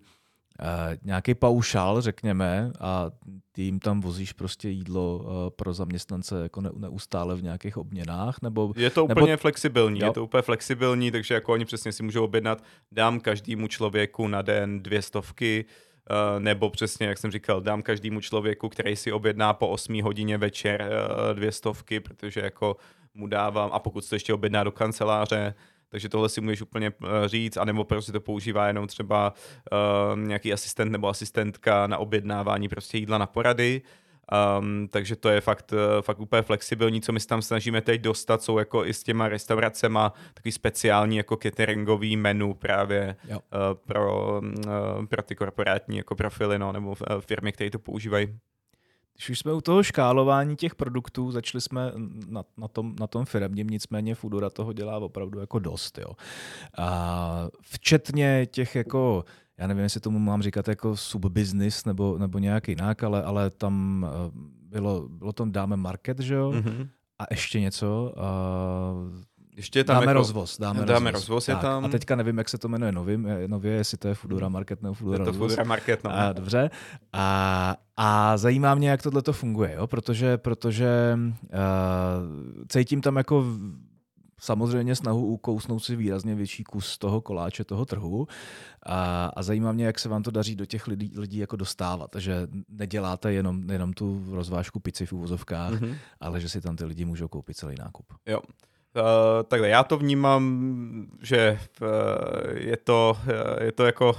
uh, nějaký paušál, řekněme, a ty jim tam vozíš prostě jídlo uh, pro zaměstnance jako ne, neustále v nějakých obměnách? Nebo, je to úplně nebo... flexibilní, jo? je to úplně flexibilní, takže jako oni přesně si můžou objednat, dám každému člověku na den dvě stovky, Uh, nebo přesně, jak jsem říkal, dám každému člověku, který si objedná po 8 hodině večer uh, dvě stovky, protože jako mu dávám, a pokud to ještě objedná do kanceláře, takže tohle si můžeš úplně eh, říct, anebo prostě to používá jenom třeba uh, nějaký asistent nebo asistentka na objednávání prostě jídla na porady. Um, takže to je fakt, uh, fakt úplně flexibilní, co my se tam snažíme teď dostat, jsou jako i s těma restauracema takový speciální jako cateringový menu právě uh, pro, uh, pro ty korporátní jako profily, no, nebo firmy, které to používají. Když už jsme u toho škálování těch produktů, začali jsme na, na, tom, na tom firmním, nicméně Foodora toho dělá opravdu jako dost. Jo. A včetně těch jako já nevím, jestli tomu mám říkat jako subbusiness nebo, nebo nějak jinak, ale, ale tam eh, bylo, bylo tam dáme market, že jo? Mm-hmm. A ještě něco. Uh, ještě tam dáme jako, rozvoz. Dáme, dáme rozvoz, rozvoz je tak. tam. A teďka nevím, jak se to jmenuje novým, nově, jestli to je Foodora hmm. Market nebo Foodora je to rozvoz. Foodora Market, no. A, dobře. A, a zajímá mě, jak tohle to funguje, jo? protože, protože uh, cítím tam jako samozřejmě snahu ukousnout si výrazně větší kus toho koláče, toho trhu. A, a zajímá mě, jak se vám to daří do těch lidí, lidí jako dostávat, že neděláte jenom, jenom tu rozvážku pici v úvozovkách, mm-hmm. ale že si tam ty lidi můžou koupit celý nákup. Jo. Uh, takhle, já to vnímám, že uh, je, to, uh, je to jako uh,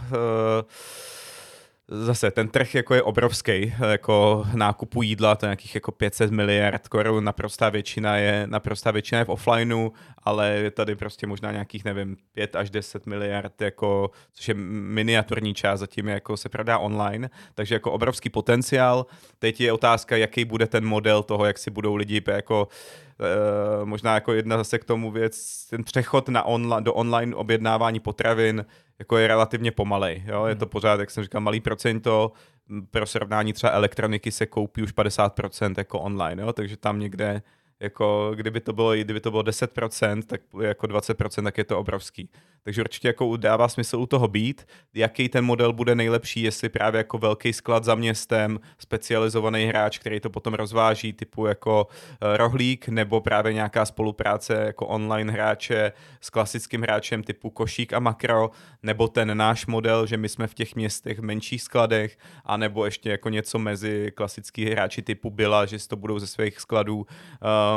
zase ten trh jako je obrovský, jako nákupu jídla, to je nějakých jako 500 miliard korun, naprostá většina je, naprostá většina je v offlineu, ale je tady prostě možná nějakých, nevím, 5 až 10 miliard, jako, což je miniaturní část, zatím jako se prodá online, takže jako obrovský potenciál. Teď je otázka, jaký bude ten model toho, jak si budou lidi jako Uh, možná jako jedna zase k tomu věc, ten přechod na onla, do online objednávání potravin jako je relativně pomalej. Jo? Je to hmm. pořád, jak jsem říkal, malý procento, pro srovnání třeba elektroniky se koupí už 50% jako online, jo? takže tam někde jako kdyby to bylo, kdyby to bylo 10%, tak jako 20%, tak je to obrovský. Takže určitě jako dává smysl u toho být, jaký ten model bude nejlepší, jestli právě jako velký sklad za městem, specializovaný hráč, který to potom rozváží, typu jako uh, rohlík, nebo právě nějaká spolupráce jako online hráče s klasickým hráčem typu košík a makro, nebo ten náš model, že my jsme v těch městech v menších skladech, anebo ještě jako něco mezi klasický hráči typu Byla, že si to budou ze svých skladů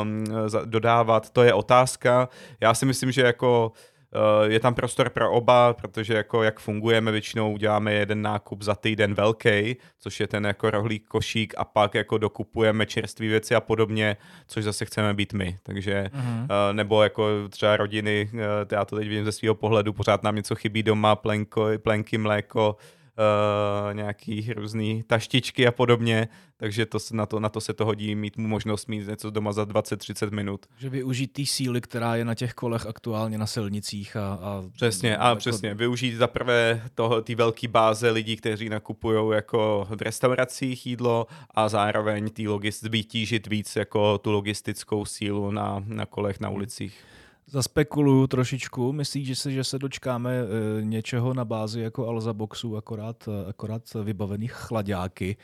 um, dodávat. To je otázka. Já si myslím, že jako Eh, je tam prostor pro oba, protože jako jak fungujeme, většinou uděláme jeden nákup za týden velký, což je ten jako rohlík košík a pak jako dokupujeme čerstvé věci a podobně, což zase chceme být my. Takže mm-hmm. nebo jako třeba rodiny, eh, já to teď vidím ze svého pohledu, pořád nám něco chybí doma, plenko, plenky, mléko, uh, nějaký různý taštičky a podobně, takže to, na, to, na to se to hodí mít mu možnost mít něco doma za 20-30 minut. Že využít té síly, která je na těch kolech aktuálně na silnicích a... a přesně, a jako... přesně. Využít za prvé ty velké báze lidí, kteří nakupují jako v restauracích jídlo a zároveň tý logist, vytížit víc jako tu logistickou sílu na, na kolech na ulicích. Zaspekuluju trošičku. Myslíš, že se, že se dočkáme e, něčeho na bázi jako Alza Boxu, akorát, akorát vybavených chladáky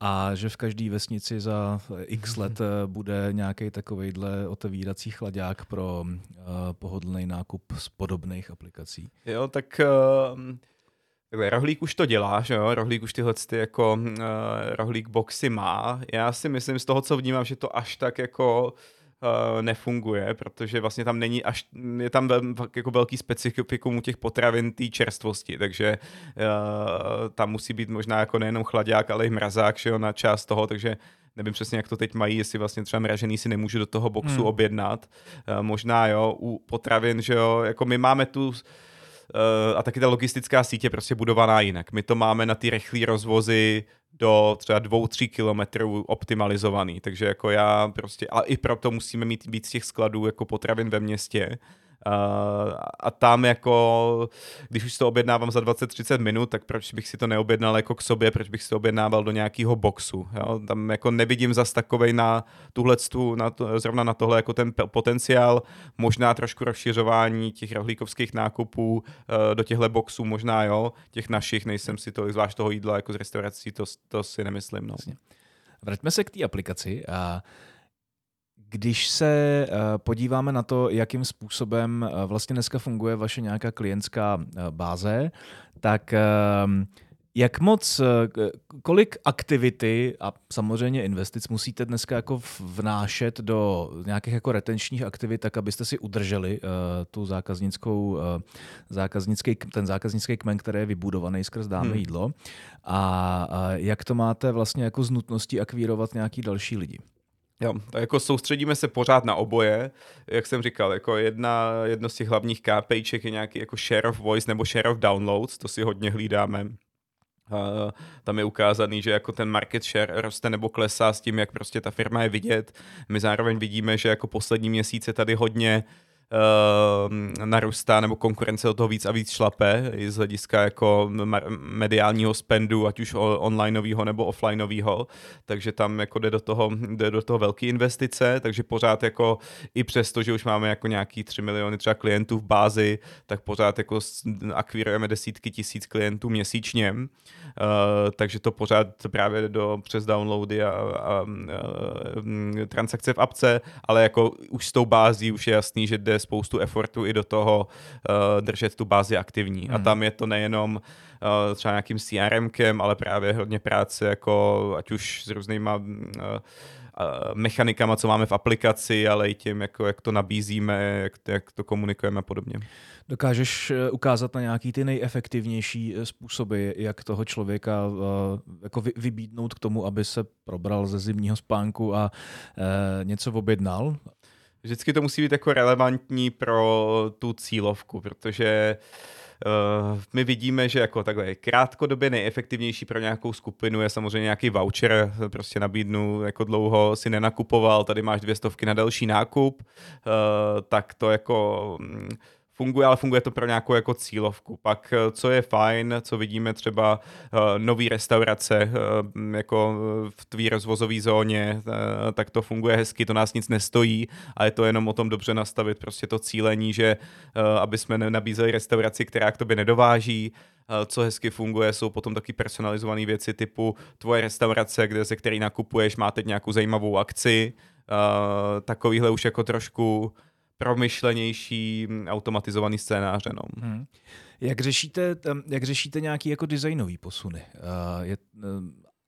a že v každé vesnici za x let bude nějaký takovejhle otevírací chladák pro pohodlný nákup z podobných aplikací. Jo, tak uh, Rohlík už to dělá, že jo? Rohlík už tyhle ty jako uh, Rohlík boxy má. Já si myslím z toho, co vnímám, že to až tak jako uh, uh, nefunguje, protože vlastně tam není až, je tam vel, jako velký specifikum u těch potravin té čerstvosti, takže uh, tam musí být možná jako nejenom chladák, ale i mrazák, že jo, na část toho, takže nevím přesně, jak to teď mají, jestli vlastně třeba mražený si nemůžu do toho boxu hmm. objednat. Uh, možná jo, u potravin, že jo, jako my máme tu a taky ta logistická sítě prostě budovaná jinak. My to máme na ty rychlé rozvozy do třeba dvou, tří kilometrů optimalizovaný, takže jako já prostě, a i proto musíme mít víc těch skladů jako potravin ve městě, a tam jako, když už to objednávám za 20-30 minut, tak proč bych si to neobjednal jako k sobě, proč bych si to objednával do nějakého boxu. Jo? Tam jako nevidím zas takovej na tuhle, na to, zrovna na tohle jako ten potenciál, možná trošku rozšiřování těch rohlíkovských nákupů uh, do těchto boxů, možná jo, těch našich, nejsem si to, zvlášť toho jídla jako z restaurací, to, to si nemyslím. No. Vraťme se k té aplikaci a uh, když se uh, podíváme na to, jakým způsobem uh, vlastně dneska funguje vaše nějaká klientská uh, báze, tak uh, jak moc, kolik aktivity a samozřejmě investic musíte dneska jako vnášet do nějakých jako retenčních aktivit, tak abyste si udrželi uh, tu zákaznickou, uh, zákaznický, ten zákaznický kmen, který je vybudovaný skrz dáme hmm. jídlo a, a jak to máte vlastně jako z nutností akvírovat nějaký další lidi? Jo, tak jako soustředíme se pořád na oboje, jak jsem říkal, jako jedna, jedno z těch hlavních KPIček je nějaký jako share of voice nebo share of downloads, to si hodně hlídáme. Uh, tam je ukázaný, že jako ten market share roste nebo klesá s tím, jak prostě ta firma je vidět. My zároveň vidíme, že jako poslední měsíce tady hodně uh, uh, narůstá, nebo konkurence o toho víc a víc šlape, i z hlediska jako mediálního spendu, ať už onlineového nebo offlineového, takže tam jako jde do toho, jde do toho velké investice, takže pořád jako i přesto, že už máme jako nějaký 3 miliony třeba klientů v bázi, tak pořád jako akvírujeme desítky tisíc klientů měsíčně, uh, takže to pořád právě do přes downloady a, a, a, a transakce v apce, ale jako už s tou bází už je jasný, že jde spoustu efortu i do toho uh, držet tu bázi aktivní. Hmm. A tam je to nejenom uh, třeba nějakým CRMkem, ale právě hodně práce jako ať už s různýma uh, mechanikama, co máme v aplikaci, ale i tím, jako, jak to nabízíme, jak, jak to komunikujeme a podobně. Dokážeš ukázat na nějaký ty nejefektivnější způsoby, jak toho člověka jako vybídnout k tomu, aby se probral ze zimního spánku a něco objednal? Vždycky to musí být jako relevantní pro tu cílovku, protože Uh, my vidíme, že jako takhle krátkodobě nejefektivnější pro nějakou skupinu je samozřejmě nějaký voucher, prostě nabídnu, jako dlouho si nenakupoval, tady máš dvě stovky na další nákup, uh, tak to jako mm, funguje, ale funguje to pro nějakou jako cílovku. Pak, eh, co je fajn, co vidíme třeba uh, nový restaurace uh, jako v tvý rozvozové zóně, uh, tak to funguje hezky, to nás nic nestojí a je to jenom o tom dobře nastavit prostě to cílení, že uh, aby jsme nabízeli restauraci, která k tobě nedováží, co hezky funguje, jsou potom taky personalizované věci typu tvoje restaurace, kde se který nakupuješ, má teď nějakou zajímavou akci, uh, takovýhle už jako trošku promyšlenější automatizovaný scénáře. No. Hmm. Jak řešíte, jak řešíte nějaký jako designový posuny? Uh, je, uh,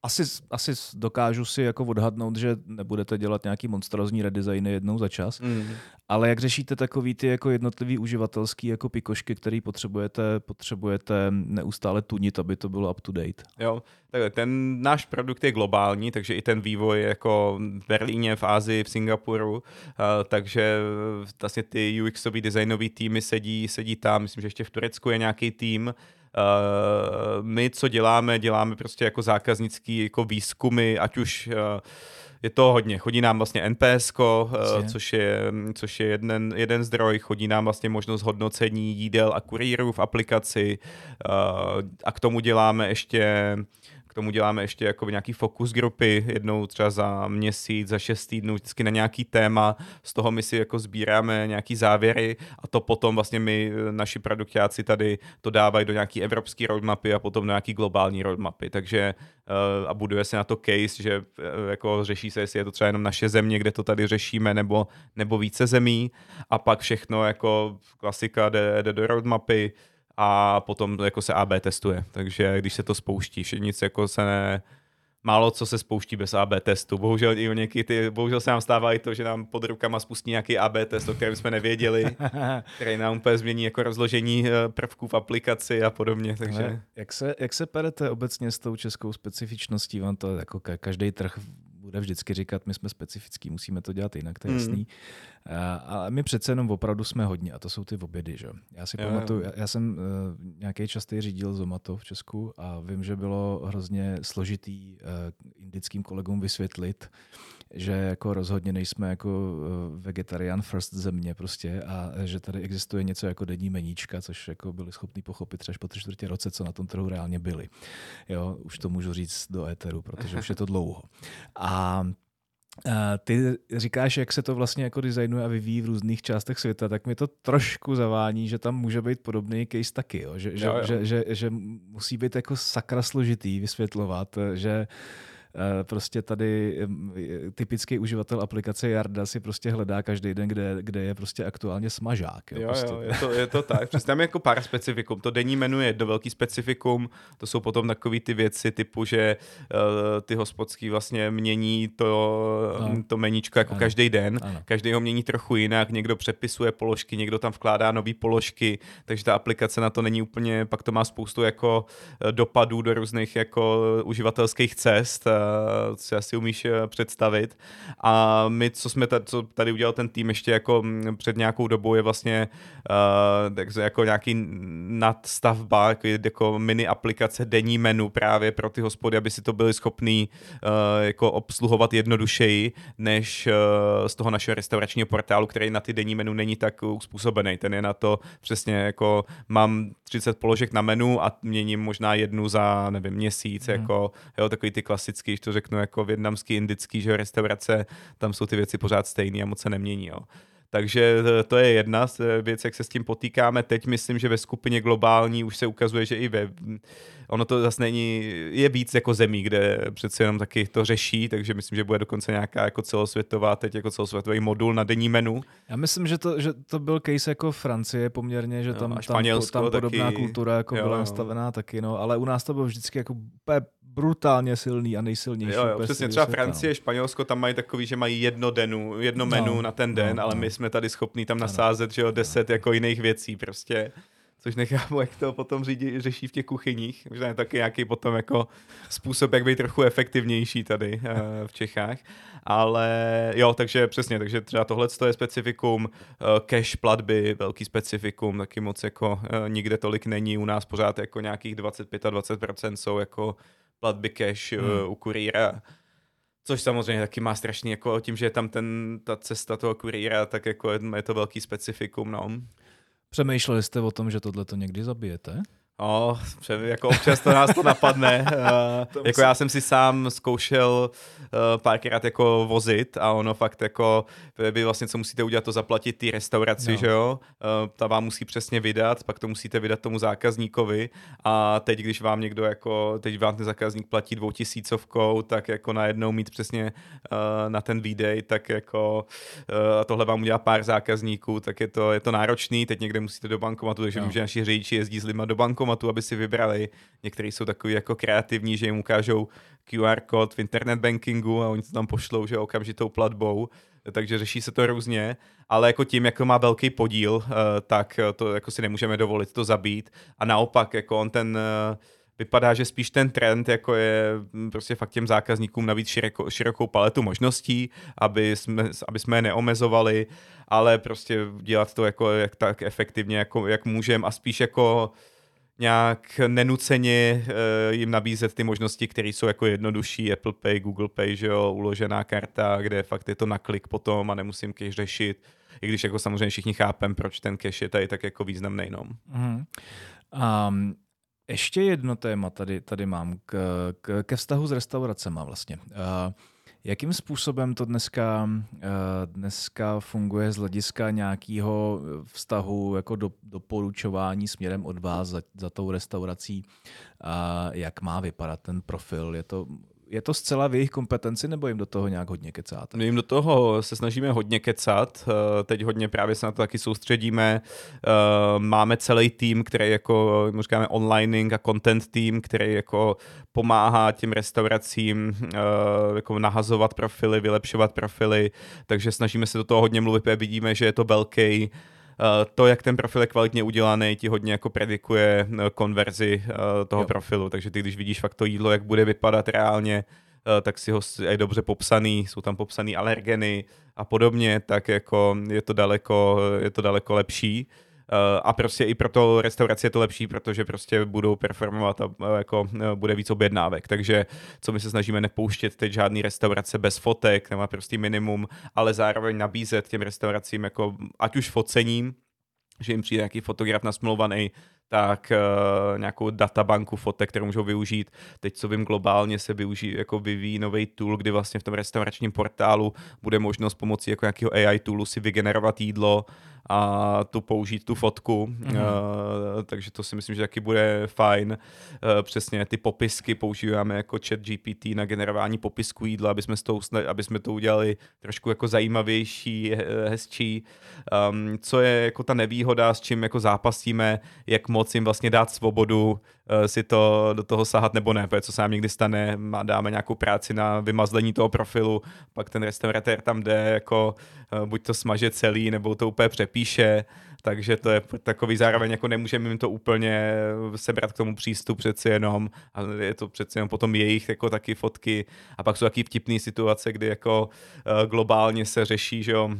asi, asi dokážu si jako odhadnout, že nebudete dělat nějaký monstrozní redesigny jednou za čas, mm. ale jak řešíte takový ty jako jednotlivý uživatelský jako pikošky, který potřebujete, potřebujete neustále tunit, aby to bylo up to date? Jo, takhle, ten náš produkt je globální, takže i ten vývoj je jako v Berlíně, v Ázii, v Singapuru, takže vlastně ty UXový designový týmy sedí, sedí tam, myslím, že ještě v Turecku je nějaký tým, Uh, my, co děláme, děláme prostě jako zákaznický jako výzkumy, ať už uh, je to hodně. Chodí nám vlastně NPS, eh, což je, což je jeden, jeden zdroj, chodí nám vlastně možnost hodnocení jídel a kurýrů v aplikaci a k tomu děláme ještě k tomu děláme ještě jako nějaký fokus grupy, jednou třeba za měsíc, za šest týdnů, vždycky na nějaký téma, z toho my si jako sbíráme nějaký závěry a to potom vlastně my, naši produktáci tady to dávají do nějaký evropský roadmapy a potom do nějaký globální roadmapy, takže uh, a buduje se na to case, že uh, jako řeší se, jestli je to třeba jenom naše země, kde to tady řešíme, nebo, nebo více zemí. A pak všechno jako klasika jde, jde do roadmapy, a potom jako se AB testuje. Takže když se to spouští, nic jako se ne, málo co se spouští bez AB testu. Bohužel i někdy ty, bohužel se nám stává i to, že nám pod rukama spustí nějaký AB test, o kterém jsme nevěděli, který nám úplně změní jako rozložení eh, prvků v aplikaci a podobně. Takže... Jak se, jak se perete obecně s tou českou specifičností? Vám to jako každý trh bude vždycky říkat, my jsme specifický, musíme to dělat jinak, to je mm. jasný. Ale my přece jenom opravdu jsme hodně a to jsou ty obědy. Že? Já si jo, pamatuju, já, já jsem uh, nějaký častý řídil Zomato v Česku a vím, že bylo hrozně složitý uh, indickým kolegům vysvětlit, že jako rozhodně nejsme jako uh, vegetarian first země prostě a že tady existuje něco jako denní meníčka, což jako byli schopni pochopit třeba po tři čtvrtě roce, co na tom trhu reálně byli. Jo, už to můžu říct do éteru, protože už je to dlouho. A ty říkáš, jak se to vlastně jako designuje a vyvíjí v různých částech světa, tak mi to trošku zavání, že tam může být podobný case taky, jo? Že, jo, jo. Že, že, že musí být jako sakra složitý vysvětlovat, že Eh, prostě tady typický uživatel aplikace Jarda si prostě hledá každý den, kde, kde je prostě aktuálně smažák. Jo, jo, prostě. jo je, to, je to tak. Přesně tam je jako pár specifikum. To denní menu je do velký specifikum, to jsou potom takové ty věci typu, že uh, ty hospodský vlastně mění to, no. to meníčko jako ano. každý den. Ano. Každý ho mění trochu jinak, někdo přepisuje položky, někdo tam vkládá nové položky, takže ta aplikace na to není úplně, pak to má spoustu jako eh, dopadů do různých jako uživatelských cest si asi umíš eh, představit. A my, co jsme tady, co tady udělal ten tým ještě jako mm, před nějakou dobou, je vlastně uh, takže jako nějaký nadstavba, jako, jako mini aplikace denní menu právě pro ty hospody, aby si to byli schopní uh, jako obsluhovat jednodušeji, než uh, z toho našeho restauračního portálu, který na ty denní menu není tak uspůsobený. Ten je na to přesně jako mám 30 položek na menu a měním možná jednu za, nevím, měsíc, mm. jako, jo, takový ty klasický, když to řeknu, jako větnamský, indický, že restaurace, tam jsou ty věci pořád stejné a moc se nemění, jo. Takže to je jedna věc, jak se s tím potýkáme. Teď myslím, že ve skupině globální už se ukazuje, že i ve... Ono to zase není... Je víc jako zemí, kde přece jenom taky to řeší, takže myslím, že bude dokonce nějaká jako celosvětová, teď jako celosvětový modul na denní menu. Já myslím, že to, že to byl case jako Francie poměrně, že tam, no, tam, tam podobná taky, kultura jako jo, byla jo. nastavená taky, no, ale u nás to bylo vždycky jako brutálně silný a nejsilnější. Jo, jo, přesně, třeba světa, Francie, no. Španělsko, tam mají takový, že mají jedno denu, jedno menu no, na ten den, no, ale no. my jsme tady schopní tam nasázet, ano. že jo, deset no. jako jiných věcí prostě což nechápu, jak to potom řídí, řeší v těch kuchyních. Možná je taky nějaký potom jako způsob, jak být trochu efektivnější tady uh, v Čechách. Ale jo, takže přesně, takže třeba tohle je specifikum, uh, cash platby, velký specifikum, taky moc jako uh, nikde tolik není, u nás pořád jako nějakých 25-20% jsou jako platby cash hmm. uh, u kurýra. Což samozřejmě taky má strašně jako tím, že je tam ten, ta cesta toho kurýra, tak jako je, je to velký specifikum, no. Přemýšleli jste o tom, že tohle to někdy zabijete? No, jako občas to nás to napadne. uh, jako já jsem si sám zkoušel uh, párkrát jako vozit a ono fakt jako, vy vlastně co musíte udělat, to zaplatit té restauraci, no. že jo? Uh, ta vám musí přesně vydat, pak to musíte vydat tomu zákazníkovi a teď, když vám někdo jako, teď vám ten zákazník platí dvoutisícovkou, tak jako najednou mít přesně na ten výdej, tak jako uh, tohle vám udělá pár zákazníků, tak je to, je to náročný, teď někde musíte do bankomatu, takže no. vím, že naši řidiči jezdí s lidma do bankomatu, bankomatu, aby si vybrali. Někteří jsou takový jako kreativní, že jim ukážou QR kód v internet bankingu a oni to tam pošlou, že okamžitou platbou takže řeší se to různě, ale jako tím, jako má velký podíl, eh, tak to jako si nemůžeme dovolit to zabít a naopak, jako on ten eh, vypadá, že spíš ten trend jako je hm, prostě fakt těm zákazníkům navíc široko, širokou paletu možností, aby jsme, aby jsme je neomezovali, ale prostě dělat to jako jak tak efektivně, jako, jak můžeme a spíš jako nějak nenuceně uh, jim nabízet ty možnosti, které jsou jako jednodušší, Apple Pay, Google Pay, že jo, uložená karta, kde fakt je to na klik potom a nemusím cash řešit, i když jako samozřejmě všichni chápem, proč ten cash je tady tak jako významný. No. Mm. Um, ještě jedno téma tady, tady mám k, k, ke vztahu s restauracema vlastně. Uh, Jakým způsobem to dneska, eh, dneska funguje z hlediska nějakého vztahu jako do, doporučování směrem od vás za, za tou restaurací? A jak má vypadat ten profil? Je to je to zcela v jejich kompetenci, nebo jim do toho nějak hodně kecáte? My jim do toho se snažíme hodně kecat, eh, teď hodně právě se na to taky soustředíme. Eh, máme celý tým, který jako, říkáme onlining a content tým, který jako pomáhá těm restauracím eh, jako nahazovat profily, vylepšovat profily, takže snažíme se do toho hodně mluvit, vidíme, že je to velký to, jak ten profil je kvalitně udělaný, ti hodně jako predikuje konverzi toho jo. profilu, takže ty, když vidíš fakt to jídlo, jak bude vypadat reálně, tak si ho je dobře popsaný, jsou tam popsaný alergeny a podobně, tak jako je to daleko, je to daleko lepší. Eh, a prostě i pro to restauraci je to lepší, protože prostě budou performovat a eh, jako eh, bude víc objednávek. Takže co my se snažíme nepouštět teď žádný restaurace bez fotek, nemá prostě minimum, ale zároveň nabízet těm restauracím jako ať už focením, že jim přijde nějaký fotograf nasmluvaný, tak uh, nějakou databanku fotek, kterou můžou využít. Teď, co vím, globálně se využí, jako vyvíjí nový tool, kdy vlastně v tom restauračním portálu bude možnost pomocí jako nějakého AI toolu si vygenerovat jídlo a tu použít tu fotku, mm-hmm. uh, takže to si myslím, že taky bude fajn. Uh, přesně ty popisky používáme jako chat GPT na generování popisku jídla, aby jsme, to, aby jsme to udělali trošku jako zajímavější, hezčí. Um, co je jako ta nevýhoda, s čím jako zápasíme, jak moc jim vlastně dát svobodu si to do toho sahat nebo ne, protože co se nám někdy stane, dáme nějakou práci na vymazlení toho profilu, pak ten restauratér tam jde jako uh, buď to smaže celý, nebo to úplně přepíše, takže to je takový zároveň, jako nemůžeme jim to úplně sebrat k tomu přístup přeci jenom, ale je to přeci jenom potom jejich jako taky fotky. A pak jsou taky vtipné situace, kdy jako globálně se řeší, že jo,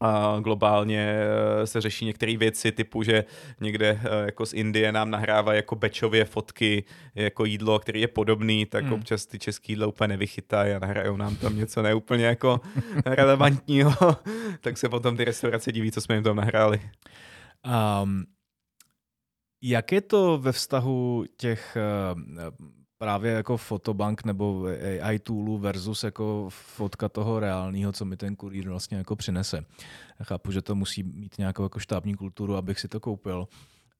a globálně eh, se řeší některé věci typu, že někde eh, jako z Indie nám nahrává jako bečově fotky jako jídlo, který je podobný, tak hmm. občas ty český jídlo úplně nevychytají a nahrajou nám tam něco neúplně jako relevantního, tak se potom ty restaurace diví, co jsme jim tam nahráli. Um, jak je to ve vztahu těch uh, právě jako fotobank nebo AI toolu versus jako fotka toho reálného, co mi ten kurýr vlastně jako přinese. Já chápu, že to musí mít nějakou jako štábní kulturu, abych si to koupil,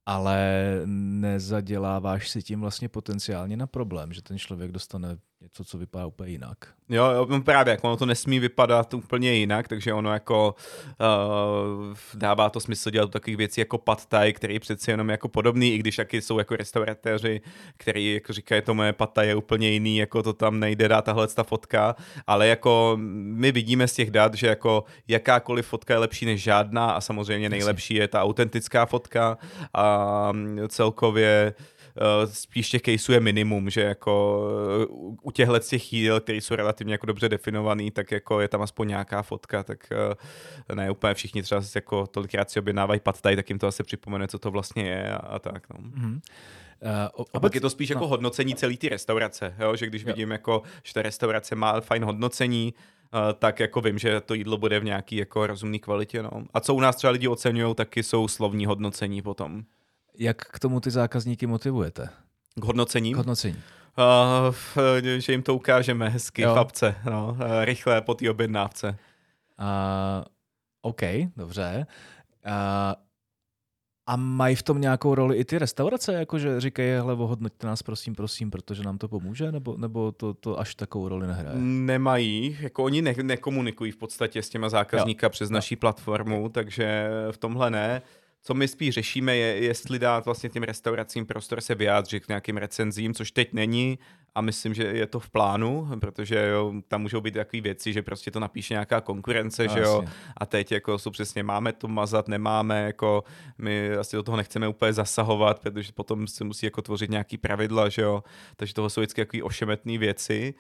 ale nezaděláváš si tím vlastně potenciálně na problém, že ten člověk dostane něco, co vypadá úplně jinak. Jo, jo no právě, jako ono to nesmí vypadat úplně jinak, takže ono jako uh, dává to smysl dělat takových věcí jako pad thai, který přeci jenom jako podobný, i když taky jsou jako restauratéři, který jako říkají, to moje pad thai je úplně jiný, jako to tam nejde dát tahle ta fotka, ale jako my vidíme z těch dat, že jako jakákoliv fotka je lepší než žádná a samozřejmě nejlepší je ta autentická fotka a celkově Eh, spíš těch caseů je minimum, že jako eh, u těchhle těch jídel, které jsou relativně jako dobře definovaný, tak jako je tam aspoň nějaká fotka, tak eh, ne úplně všichni třeba jako tolikrát si objednávají pad thai, tak jim to asi připomene, co to vlastně je a, a tak. No. Mm-hmm. Uh, a pak je to spíš jako no. jako hodnocení celé ty restaurace, jo? že když jo. vidím, jako, že ta restaurace má fajn hodnocení, uh, tak jako vím, že to jídlo bude v nějaký jako rozumný kvalitě. No. A co u nás třeba lidi oceňují, taky jsou slovní hodnocení potom. Jak k tomu ty zákazníky motivujete? K hodnocení? K hodnocení. Uh, že jim to ukážeme hezky jo. v apce, no, uh, rychle po té objednávce. Uh, OK, dobře. Uh, a mají v tom nějakou roli i ty restaurace, jakože říkají, hele, ohodnoťte nás prosím, prosím, protože nám to pomůže, nebo, nebo to, to až takovou roli nehraje? Nemají, jako oni ne, nekomunikují v podstatě s těma zákazníka jo. přes naší platformu, takže v tomhle ne. Co my spíš řešíme, je, jestli dát vlastně těm restauracím prostor se vyjádřit k nějakým recenzím, což teď není a myslím, že je to v plánu, protože jo, tam můžou být takové věci, že prostě to napíše nějaká konkurence, no, že jo, a teď jako jsou přesně, máme to mazat, nemáme, jako my asi do toho nechceme úplně zasahovat, protože potom se musí jako tvořit nějaký pravidla, že jo, takže toho jsou vždycky takové ošemetné věci.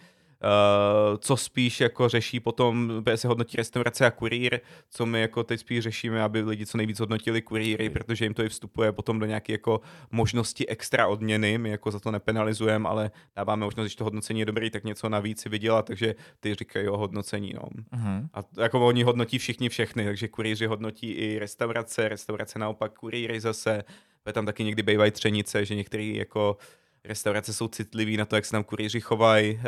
Uh, co spíš jako řeší potom, se hodnotí restaurace a kurýr, co my jako teď spíš řešíme, aby lidi co nejvíc hodnotili kurýry, protože jim to i vstupuje potom do nějaké jako možnosti extra odměny, my jako za to nepenalizujeme, ale dáváme možnost, že to hodnocení je dobrý, tak něco navíc si vydělat, takže ty říkají o hodnocení. No. Uh-huh. A jako oni hodnotí všichni všechny, takže kurýři hodnotí i restaurace, restaurace naopak kurýry zase, tam taky někdy bývají třenice, že některý jako restaurace jsou citliví na to, jak se tam kurýři chovají uh,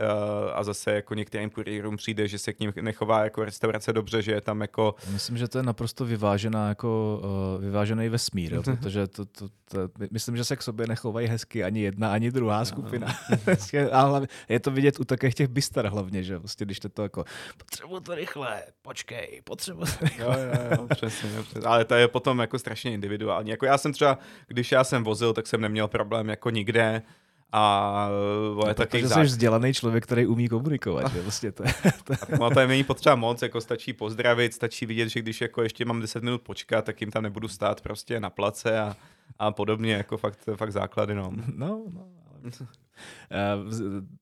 a zase jako některým kurýrům přijde, že se k ním nechová jako restaurace dobře, že je tam jako... Myslím, že to je naprosto vyvážená jako uh, vyvážený vesmír, jo, protože to, to, to, myslím, že se k sobě nechovají hezky ani jedna, ani druhá skupina. a hlavně, je to vidět u takových těch bister hlavně, že prostě když to, to jako potřebuji to rychle, počkej, potřebuji to rychle. Jo, jo, jo, přesně, jo, přesně. Ale to je potom jako strašně individuální. Jako já jsem třeba, když já jsem vozil, tak jsem neměl problém jako nikde a no, je taky jsi vzdělaný člověk, který umí komunikovat. Že? Vlastně to, je, to... A to je není potřeba moc, jako stačí pozdravit, stačí vidět, že když jako ještě mám 10 minut počkat, tak jim tam nebudu stát prostě na place a, a podobně, jako fakt, fakt základy. No, no, no Eh,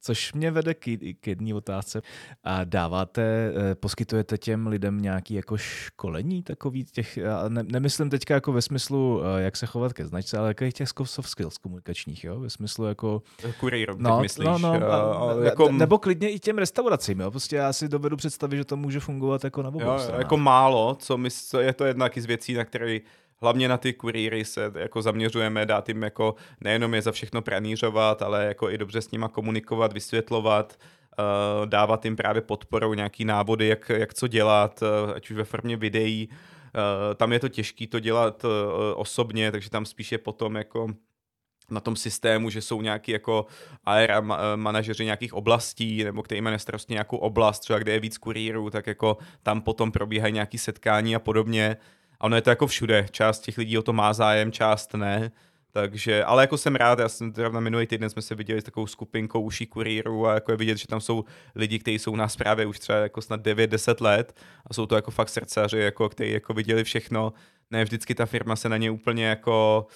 což mě vede k, k jedné otázce. A dáváte, eh, poskytujete těm lidem nějaký jako školení takový těch, ne, nemyslím teďka jako ve smyslu, eh, jak se chovat ke značce, ale jakých těch soft skills komunikačních, jo? ve smyslu jako... Kurýrům, no, myslíš? No, no, a, a, jako... Nebo klidně i těm restauracím, jo? prostě já si dovedu představit, že to může fungovat jako na obou Jako málo, co my, je to jedna z věcí, na které hlavně na ty kurýry se jako zaměřujeme, dát jim jako nejenom je za všechno pranířovat, ale jako i dobře s nima komunikovat, vysvětlovat, uh, dávat jim právě podporou nějaký návody, jak, jak co dělat, uh, ať už ve formě videí. Uh, tam je to těžké to dělat osobně, takže tam spíše potom jako na tom systému, že jsou nějaký jako AR manažeři nějakých oblastí, nebo který má na nějakou oblast, třeba kde je víc kurýrů, tak jako tam potom probíhají nějaký setkání a podobně. A ono je to jako všude. Část těch lidí o to má zájem, část ne. Takže, ale jako jsem rád, já jsem teda na minulý týden jsme se viděli s takovou skupinkou uší kurýrů a jako je vidět, že tam jsou lidi, kteří jsou na správě už třeba jako snad 9-10 let a jsou to jako fakt srdcaři, jako, kteří jako viděli všechno. Ne vždycky ta firma se na ně úplně jako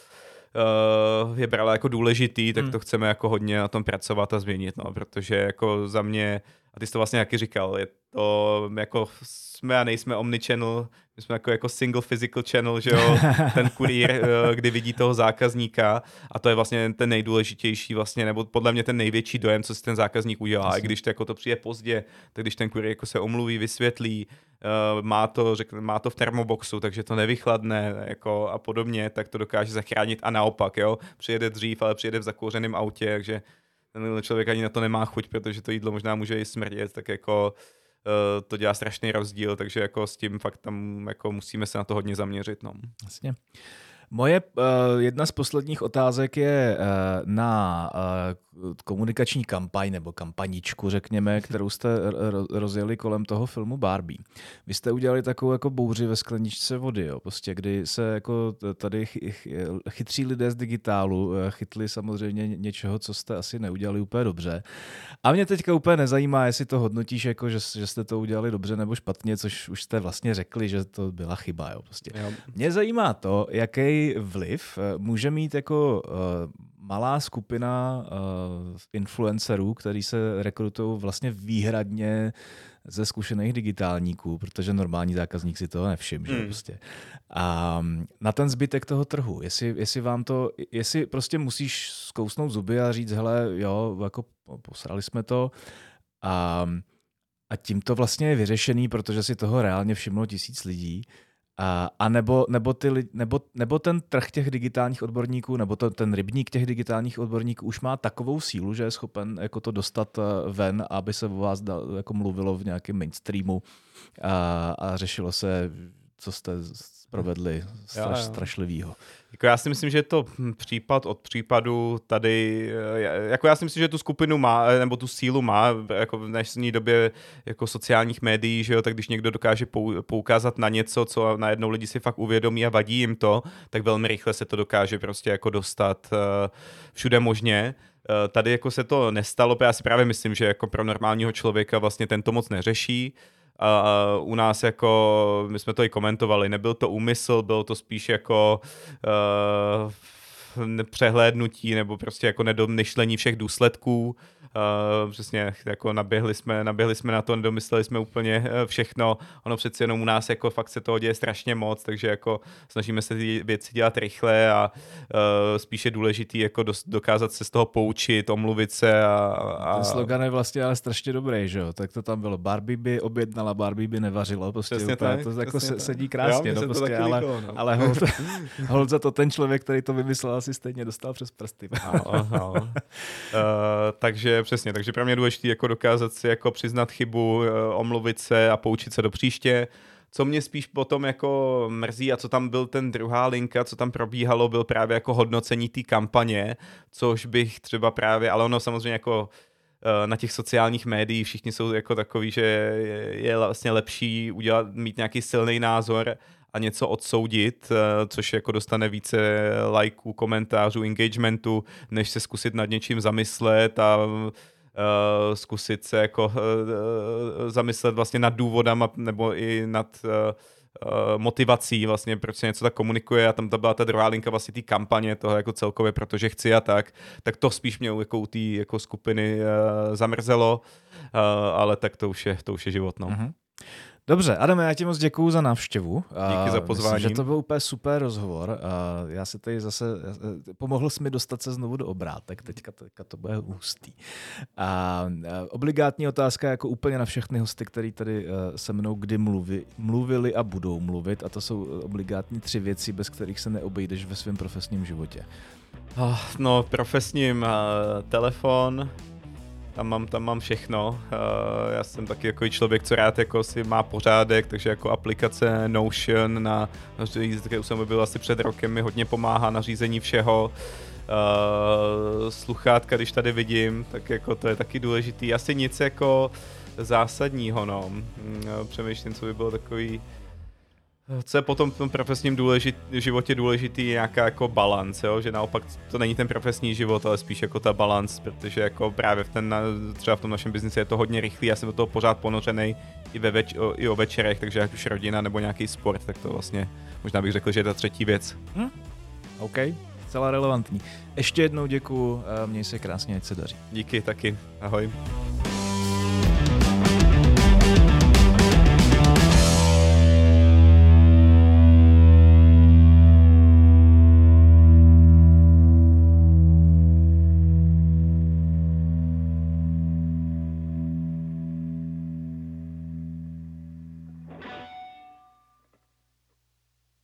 uh, je brala jako důležitý, tak hmm. to chceme jako hodně na tom pracovat a změnit, no, protože jako za mě, a ty jsi to vlastně jaký říkal, je to jako jsme a nejsme omnichannel, my jsme jako, jako single physical channel, že jo, ten kurýr, eh, kdy vidí toho zákazníka. A to je vlastně ten nejdůležitější vlastně, nebo podle mě ten největší dojem, co si ten zákazník udělá. A když to, jako to přijde pozdě, tak když ten kurýr jako se omluví, vysvětlí, uh, má, to, řekne, má to v termoboxu, takže to nevychladne jako a podobně, tak to dokáže zachránit a naopak, jo, přijede dřív, ale přijede v zakouřeném autě, takže ten člověk ani na to nemá chuť, protože to jídlo možná může i smrdět, tak jako Eh, to dělá strašný rozdíl, takže jako s tím fakt tam jako musíme se na to hodně zaměřit. No. Jasně. Moje uh, jedna z posledních otázek je uh, na uh, komunikační kampaň nebo kampaničku, řekněme, kterou jste rozjeli kolem toho filmu Barbie. Vy jste udělali takovou jako bouři ve skleničce vody, jo, prostě, kdy se jako tady chytří lidé z digitálu chytli samozřejmě něčeho, co jste asi neudělali úplně dobře. A mě teďka úplně nezajímá, jestli to hodnotíš jako, že, že jste to udělali dobře nebo špatně, což už jste vlastně řekli, že to byla chyba. Jo, prostě. Jo. Mě zajímá to, jaký vliv eh, může mít jako uh, malá skupina uh, influencerů, který se rekrutují vlastně výhradně ze zkušených digitálníků, protože normální zákazník si toho nevšim, že hmm. prostě. A mm, na ten zbytek toho trhu, jestli, jestli vám to, jestli prostě musíš zkousnout zuby a říct, hele, jo, jako posrali jsme to a, a tím to vlastně je vyřešený, protože si toho reálně všimlo tisíc lidí, a, nebo, nebo, ty, nebo, nebo ten trh těch digitálních odborníků, nebo to, ten rybník těch digitálních odborníků už má takovou sílu, že je schopen jako to dostat eh, ven, aby se o vás da, jako mluvilo v nějakém mainstreamu a, a řešilo se, co jste provedli straš, strašlivýho. Jako já si myslím, že je to případ od případu tady, eh, jako já si myslím, že tu skupinu má, eh, nebo tu sílu má, jako v dnešní době jako sociálních médií, že jo, tak když někdo dokáže poukázat na něco, co najednou lidi si fakt uvědomí a vadí jim to, tak velmi rychle se to dokáže prostě jako dostat eh, všude možně. Tady jako se to nestalo, já si právě myslím, že jako pro normálního člověka vlastně tento moc neřeší, a u nás jako, my jsme to i komentovali, nebyl to úmysl, bylo to spíš jako uh, přehlédnutí nebo prostě jako nedomyšlení všech důsledků Uh, přesně, jako naběhli jsme, naběhli jsme na to, domysleli jsme úplně eh, všechno. Ono přeci jenom u nás jako fakt se toho děje strašně moc, takže jako snažíme se ty věci dělat rychle a uh, spíše důležitý jako dos, dokázat se z toho poučit, omluvit se a, a... Ten slogan je vlastně ale strašně dobrý, že jo? Tak to tam bylo. Barbie by objednala, Barbie by nevařila. Prostě přesně úplně, tak, to jako se, sedí krásně, jo, no, prostě, ale, líklo, no. ale hold, hold, za to ten člověk, který to vymyslel, asi stejně dostal přes prsty. no, no. uh, takže přesně, takže pro mě je důležité jako dokázat si jako přiznat chybu, eh, omluvit se a poučit se do příště. Co mě spíš potom jako mrzí a co tam byl ten druhá linka, co tam probíhalo, byl právě jako hodnocení té kampaně, což bych třeba právě, ale ono samozřejmě jako eh, na těch sociálních médiích všichni jsou jako takový, že je vlastně lepší udělat, mít nějaký silný názor a něco odsoudit, eh, což jako dostane více lajků, komentářů, engagementu, než se zkusit nad něčím zamyslet a uh, zkusit se jako uh, zamyslet vlastně nad důvodama nebo i nad motivací vlastně, proč se něco tak komunikuje a tam ta byla ta druhá linka vlastně té kampaně toho jako celkově, protože chci a tak, tak to spíš mě jako u té jako skupiny zamrzelo, ale tak to už je, to už je život, no. Mm-hmm. Dobře, Adame, já ti moc děkuju za návštěvu. Díky za pozvání. Myslím, že to byl úplně super rozhovor. Já se tady zase, pomohl jsi mi dostat se znovu do obrátek, teďka, teďka to bude hustý. A obligátní otázka jako úplně na všechny hosty, který tady e, se mnou kdy mluvi, mluvili a budou mluvit a to jsou obligátní tři věci, bez kterých se neobejdeš ve svém profesním životě. Oh, no, profesním telefon, tam mám, tam mám všechno. Uh, já jsem taky jako člověk, co rád jako si má pořádek, takže jako aplikace Notion na, na kterou jsem byl asi před rokem, mi hodně pomáhá na řízení všeho. Uh, sluchátka, když tady vidím, tak jako to je taky důležitý. Asi nic jako zásadního, no. Uh, přemýšlím, co by bylo takový co je potom v tom profesním důležit, životě důležitý je nějaká jako balance, jo? že naopak to není ten profesní život, ale spíš jako ta balance, protože jako právě v ten, třeba v tom našem biznisu je to hodně rychlý, já jsem do toho pořád ponořený i, ve več, o, i o večerech, takže ať už rodina nebo nějaký sport, tak to vlastně možná bych řekl, že je ta třetí věc. Hm? OK, celá relevantní. Ještě jednou děkuju, měj se krásně, ať se daří. Díky taky, ahoj.